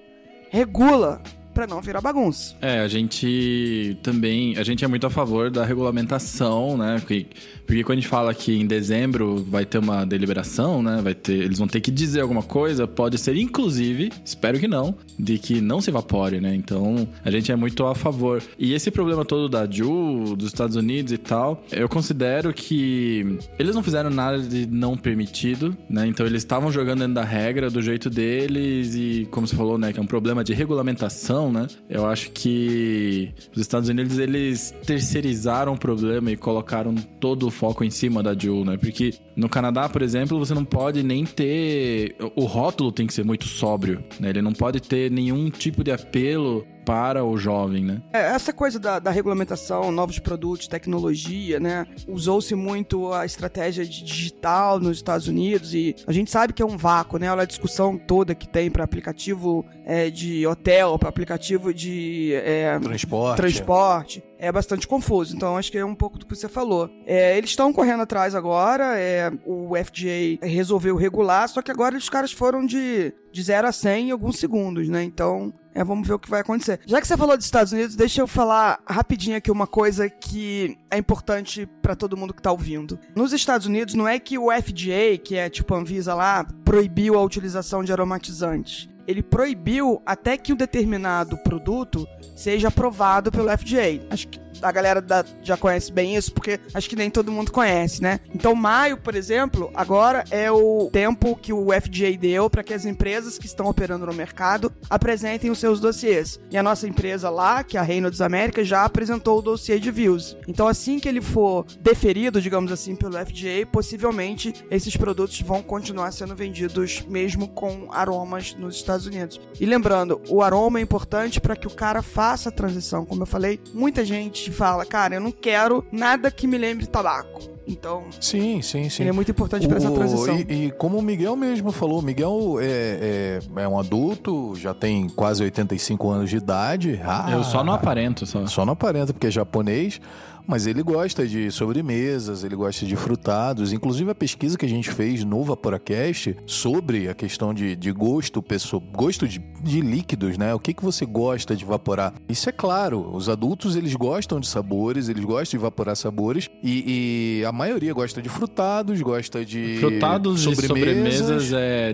Regula para não virar bagunça. É, a gente também, a gente é muito a favor da regulamentação, né? Porque, porque quando a gente fala que em dezembro vai ter uma deliberação, né? Vai ter, eles vão ter que dizer alguma coisa, pode ser inclusive, espero que não, de que não se evapore, né? Então, a gente é muito a favor. E esse problema todo da Ju, dos Estados Unidos e tal, eu considero que eles não fizeram nada de não permitido, né? Então, eles estavam jogando dentro da regra, do jeito deles e, como você falou, né, que é um problema de regulamentação, né? Eu acho que os Estados Unidos eles terceirizaram o problema e colocaram todo o foco em cima da Juul, né? Porque no Canadá, por exemplo, você não pode nem ter o rótulo tem que ser muito sóbrio, né? Ele não pode ter nenhum tipo de apelo para o jovem, né? É, essa coisa da, da regulamentação, novos produtos, tecnologia, né? Usou-se muito a estratégia de digital nos Estados Unidos e a gente sabe que é um vácuo, né? Olha a discussão toda que tem para aplicativo é, de hotel, para aplicativo de é, Transporte. transporte. É bastante confuso, então acho que é um pouco do que você falou. É, eles estão correndo atrás agora, é, o FDA resolveu regular, só que agora os caras foram de, de 0 a 100 em alguns segundos, né? Então, é, vamos ver o que vai acontecer. Já que você falou dos Estados Unidos, deixa eu falar rapidinho aqui uma coisa que é importante pra todo mundo que tá ouvindo. Nos Estados Unidos, não é que o FDA, que é tipo a Anvisa lá, proibiu a utilização de aromatizantes. Ele proibiu até que um determinado produto seja aprovado pelo FDA. Acho que a galera da- já conhece bem isso, porque acho que nem todo mundo conhece, né? Então, maio, por exemplo, agora é o tempo que o FDA deu para que as empresas que estão operando no mercado apresentem os seus dossiês. E a nossa empresa lá, que é a Reynolds América, já apresentou o dossiê de views. Então, assim que ele for deferido, digamos assim, pelo FDA, possivelmente esses produtos vão continuar sendo vendidos mesmo com aromas nos Estados Unidos. E lembrando, o aroma é importante para que o cara faça a transição. Como eu falei, muita gente fala, cara, eu não quero nada que me lembre tabaco. Então, Sim, sim, sim. ele é muito importante para essa transição. E, e como o Miguel mesmo falou, o Miguel é, é, é um adulto, já tem quase 85 anos de idade. Ah, Eu só não aparento, só. Só não aparenta porque é japonês, mas ele gosta de sobremesas, ele gosta de frutados. Inclusive a pesquisa que a gente fez no Vaporacast sobre a questão de, de gosto, pessoa, gosto de, de líquidos, né? O que, que você gosta de evaporar? Isso é claro, os adultos eles gostam de sabores, eles gostam de evaporar sabores e, e a maioria gosta de frutados, gosta de Frutados e sobremesas. sobremesas é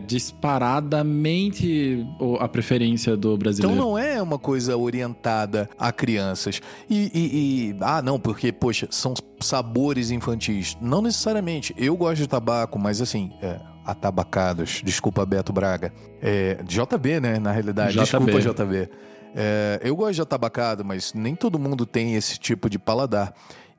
disparadamente a preferência do Então brasileiro. não é uma coisa orientada a crianças. E, e- e- ah, não, porque, poxa, são sabores infantis. Não necessariamente. Eu gosto de tabaco, mas assim, é, atabacados. Desculpa, Beto Braga. É, JB, né, na realidade. JB. Desculpa, JB. É, eu gosto de atabacado, mas nem todo mundo tem esse tipo de paladar.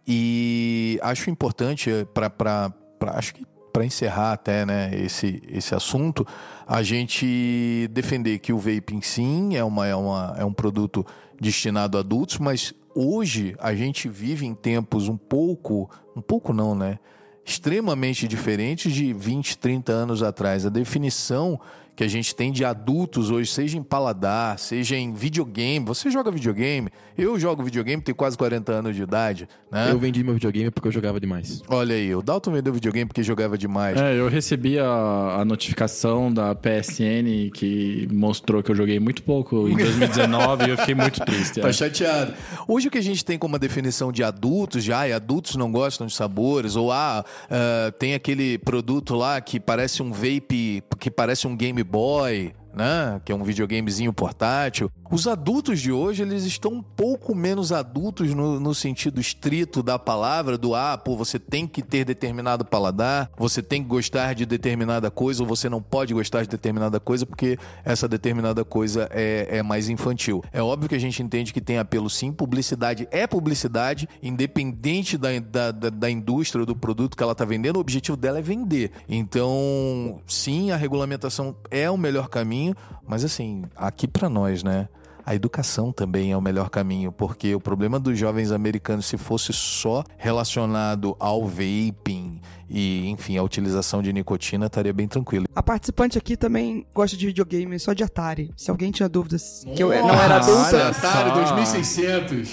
E acho importante para acho que para encerrar até né, esse, esse assunto, a gente defender que o vaping sim é, uma, é, uma, é um produto destinado a adultos, mas hoje a gente vive em tempos um pouco, um pouco não, né? Extremamente diferentes de 20, 30 anos atrás. A definição que a gente tem de adultos hoje, seja em paladar, seja em videogame. Você joga videogame? Eu jogo videogame, tenho quase 40 anos de idade, né? Eu vendi meu videogame porque eu jogava demais. Olha aí, o Dalton vendeu videogame porque jogava demais. É, eu recebi a, a notificação da PSN que mostrou que eu joguei muito pouco em 2019 e eu fiquei muito triste. Tá é. chateado. Hoje o que a gente tem como definição de adultos, já, e adultos não gostam de sabores, ou ah, ah, tem aquele produto lá que parece um vape, que parece um Game Boy, né? Que é um videogamezinho portátil. Os adultos de hoje, eles estão um pouco menos adultos no, no sentido estrito da palavra, do ah, pô, você tem que ter determinado paladar, você tem que gostar de determinada coisa, ou você não pode gostar de determinada coisa, porque essa determinada coisa é, é mais infantil. É óbvio que a gente entende que tem apelo sim, publicidade é publicidade, independente da, da, da, da indústria ou do produto que ela está vendendo, o objetivo dela é vender. Então, sim, a regulamentação é o melhor caminho, mas assim, aqui para nós, né? A educação também é o melhor caminho, porque o problema dos jovens americanos, se fosse só relacionado ao vaping e, enfim, a utilização de nicotina, estaria bem tranquilo. A participante aqui também gosta de videogame, só de Atari. Se alguém tinha dúvidas que eu não era adulta, só. 2600.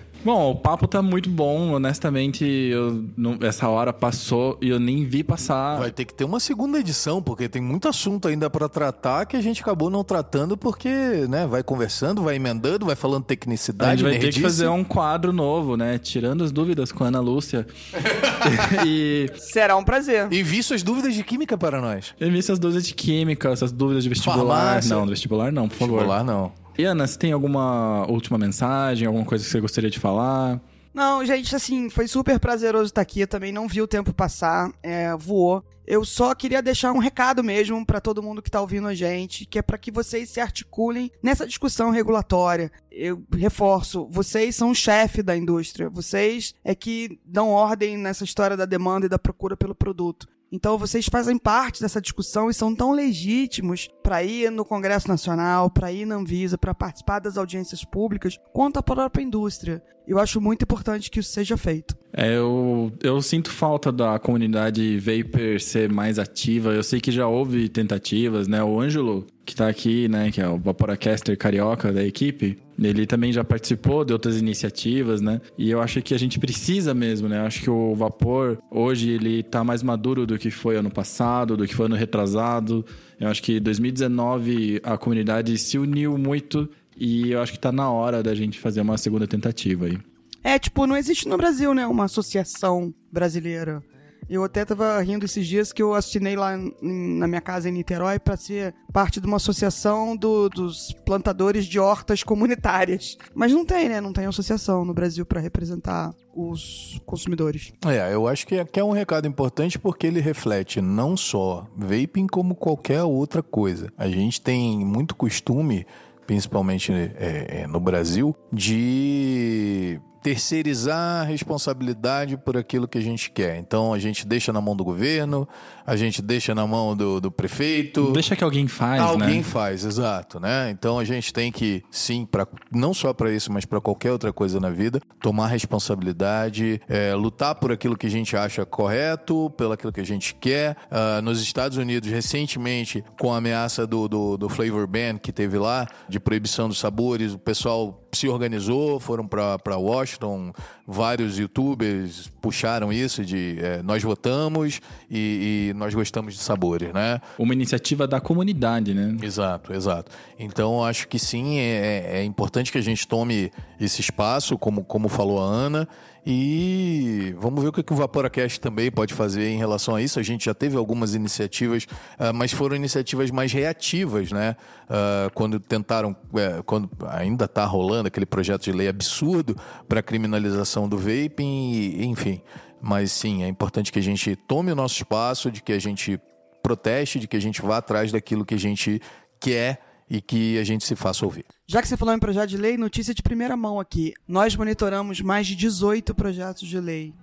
Bom, o papo tá muito bom, honestamente, eu não- essa hora passou e eu nem vi passar. Vai ter que ter uma segunda edição, porque tem muito assunto ainda para tratar que a gente acabou não tratando, porque, né, vai conversando, vai emendando, vai falando A tecnicidade, gente vai ter que fazer um quadro novo, né? Tirando as dúvidas com a Ana Lúcia. e será um prazer. Envie suas dúvidas de química para nós. envie essas dúvidas de química, essas dúvidas de vestibular. Farmácia. Não, do vestibular não, por favor. Vestibular, não. E Ana, você tem alguma última mensagem, alguma coisa que você gostaria de falar? Não, gente, assim, foi super prazeroso estar aqui. Eu também não vi o tempo passar, é, voou. Eu só queria deixar um recado mesmo pra todo mundo que tá ouvindo a gente, que é pra que vocês se articulem nessa discussão regulatória. Eu reforço, vocês são o chefe da indústria. Vocês é que dão ordem nessa história da demanda e da procura pelo produto. Então vocês fazem parte dessa discussão e são tão legítimos para ir no Congresso Nacional, para ir na Anvisa, para participar das audiências públicas, quanto a própria indústria. Eu acho muito importante que isso seja feito. É, eu, eu sinto falta da comunidade Vapor ser mais ativa. Eu sei que já houve tentativas, né? O Ângelo, que tá aqui, né? Que é o Vaporacaster carioca da equipe. Ele também já participou de outras iniciativas, né? E eu acho que a gente precisa mesmo, né? Eu acho que o Vapor, hoje, ele tá mais maduro do que foi ano passado, do que foi ano retrasado. Eu acho que 2019 a comunidade se uniu muito e eu acho que tá na hora da gente fazer uma segunda tentativa aí. É, tipo, não existe no Brasil, né, uma associação brasileira. Eu até tava rindo esses dias que eu assinei lá na minha casa em Niterói pra ser parte de uma associação do- dos plantadores de hortas comunitárias. Mas não tem, né? Não tem associação no Brasil pra representar os consumidores. É, eu acho que que é um recado importante porque ele reflete não só vaping como qualquer outra coisa. A gente tem muito costume, principalmente é, é, no Brasil, de terceirizar a responsabilidade por aquilo que a gente quer. Então a gente deixa na mão do governo, a gente deixa na mão do, do prefeito. Deixa que alguém faz, Alguém né? faz, exato, né? Então a gente tem que, sim, pra, não só para isso, mas para qualquer outra coisa na vida, tomar responsabilidade, é, lutar por aquilo que a gente acha correto, pelo aquilo que a gente quer. Ah, nos Estados Unidos, recentemente, com a ameaça do, do, do flavor ban que teve lá, de proibição dos sabores, o pessoal se organizou, foram para Washington, vários youtubers puxaram isso de é, nós votamos e, e, nós gostamos de sabores, né? Uma iniciativa da comunidade, né? Exato, exato. Então acho que sim, é, é importante que a gente tome esse espaço, como, como falou a Ana, e vamos ver o que o Vaporacast também pode fazer em relação a isso. A gente já teve algumas iniciativas, uh, mas foram iniciativas mais reativas, né? Uh, quando tentaram, uh, quando ainda está rolando aquele projeto de lei absurdo para criminalização do vaping, enfim. Mas sim, é importante que a gente tome o nosso espaço, de que a gente proteste, de que a gente vá atrás daquilo que a gente quer e que a gente se faça ouvir. Já que você falou em projeto de lei, notícia de primeira mão aqui. Nós monitoramos mais de 18 projetos de lei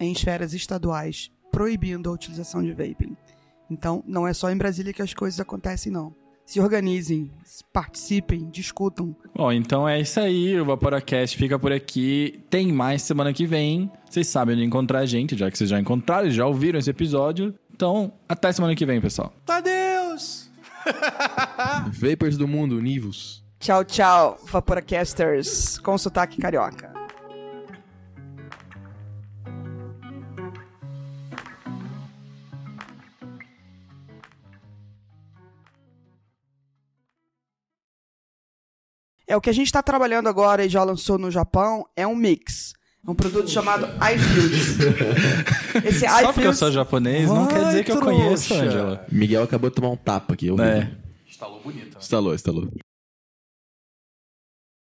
em esferas estaduais proibindo a utilização de vaping. Então, não é só em Brasília que as coisas acontecem, não. Se organizem, participem, discutam. Bom, então é isso aí. O Vaporacast fica por aqui. Tem mais semana que vem. Vocês sabem onde encontrar a gente, já que vocês já encontraram, já ouviram esse episódio. Então, até semana que vem, pessoal. Adeus! Vapers do mundo, Nivos. Tchau, tchau, Vaporacasters, com sotaque carioca. É o que a gente está trabalhando agora e já lançou no Japão é um mix. É um produto chamado iFuels. Esse Só porque eu sou japonês Vai, não quer dizer que eu conheço, Angela. Miguel acabou de tomar um tapa aqui. Eu é. Instalou bonito. Né? Instalou, instalou.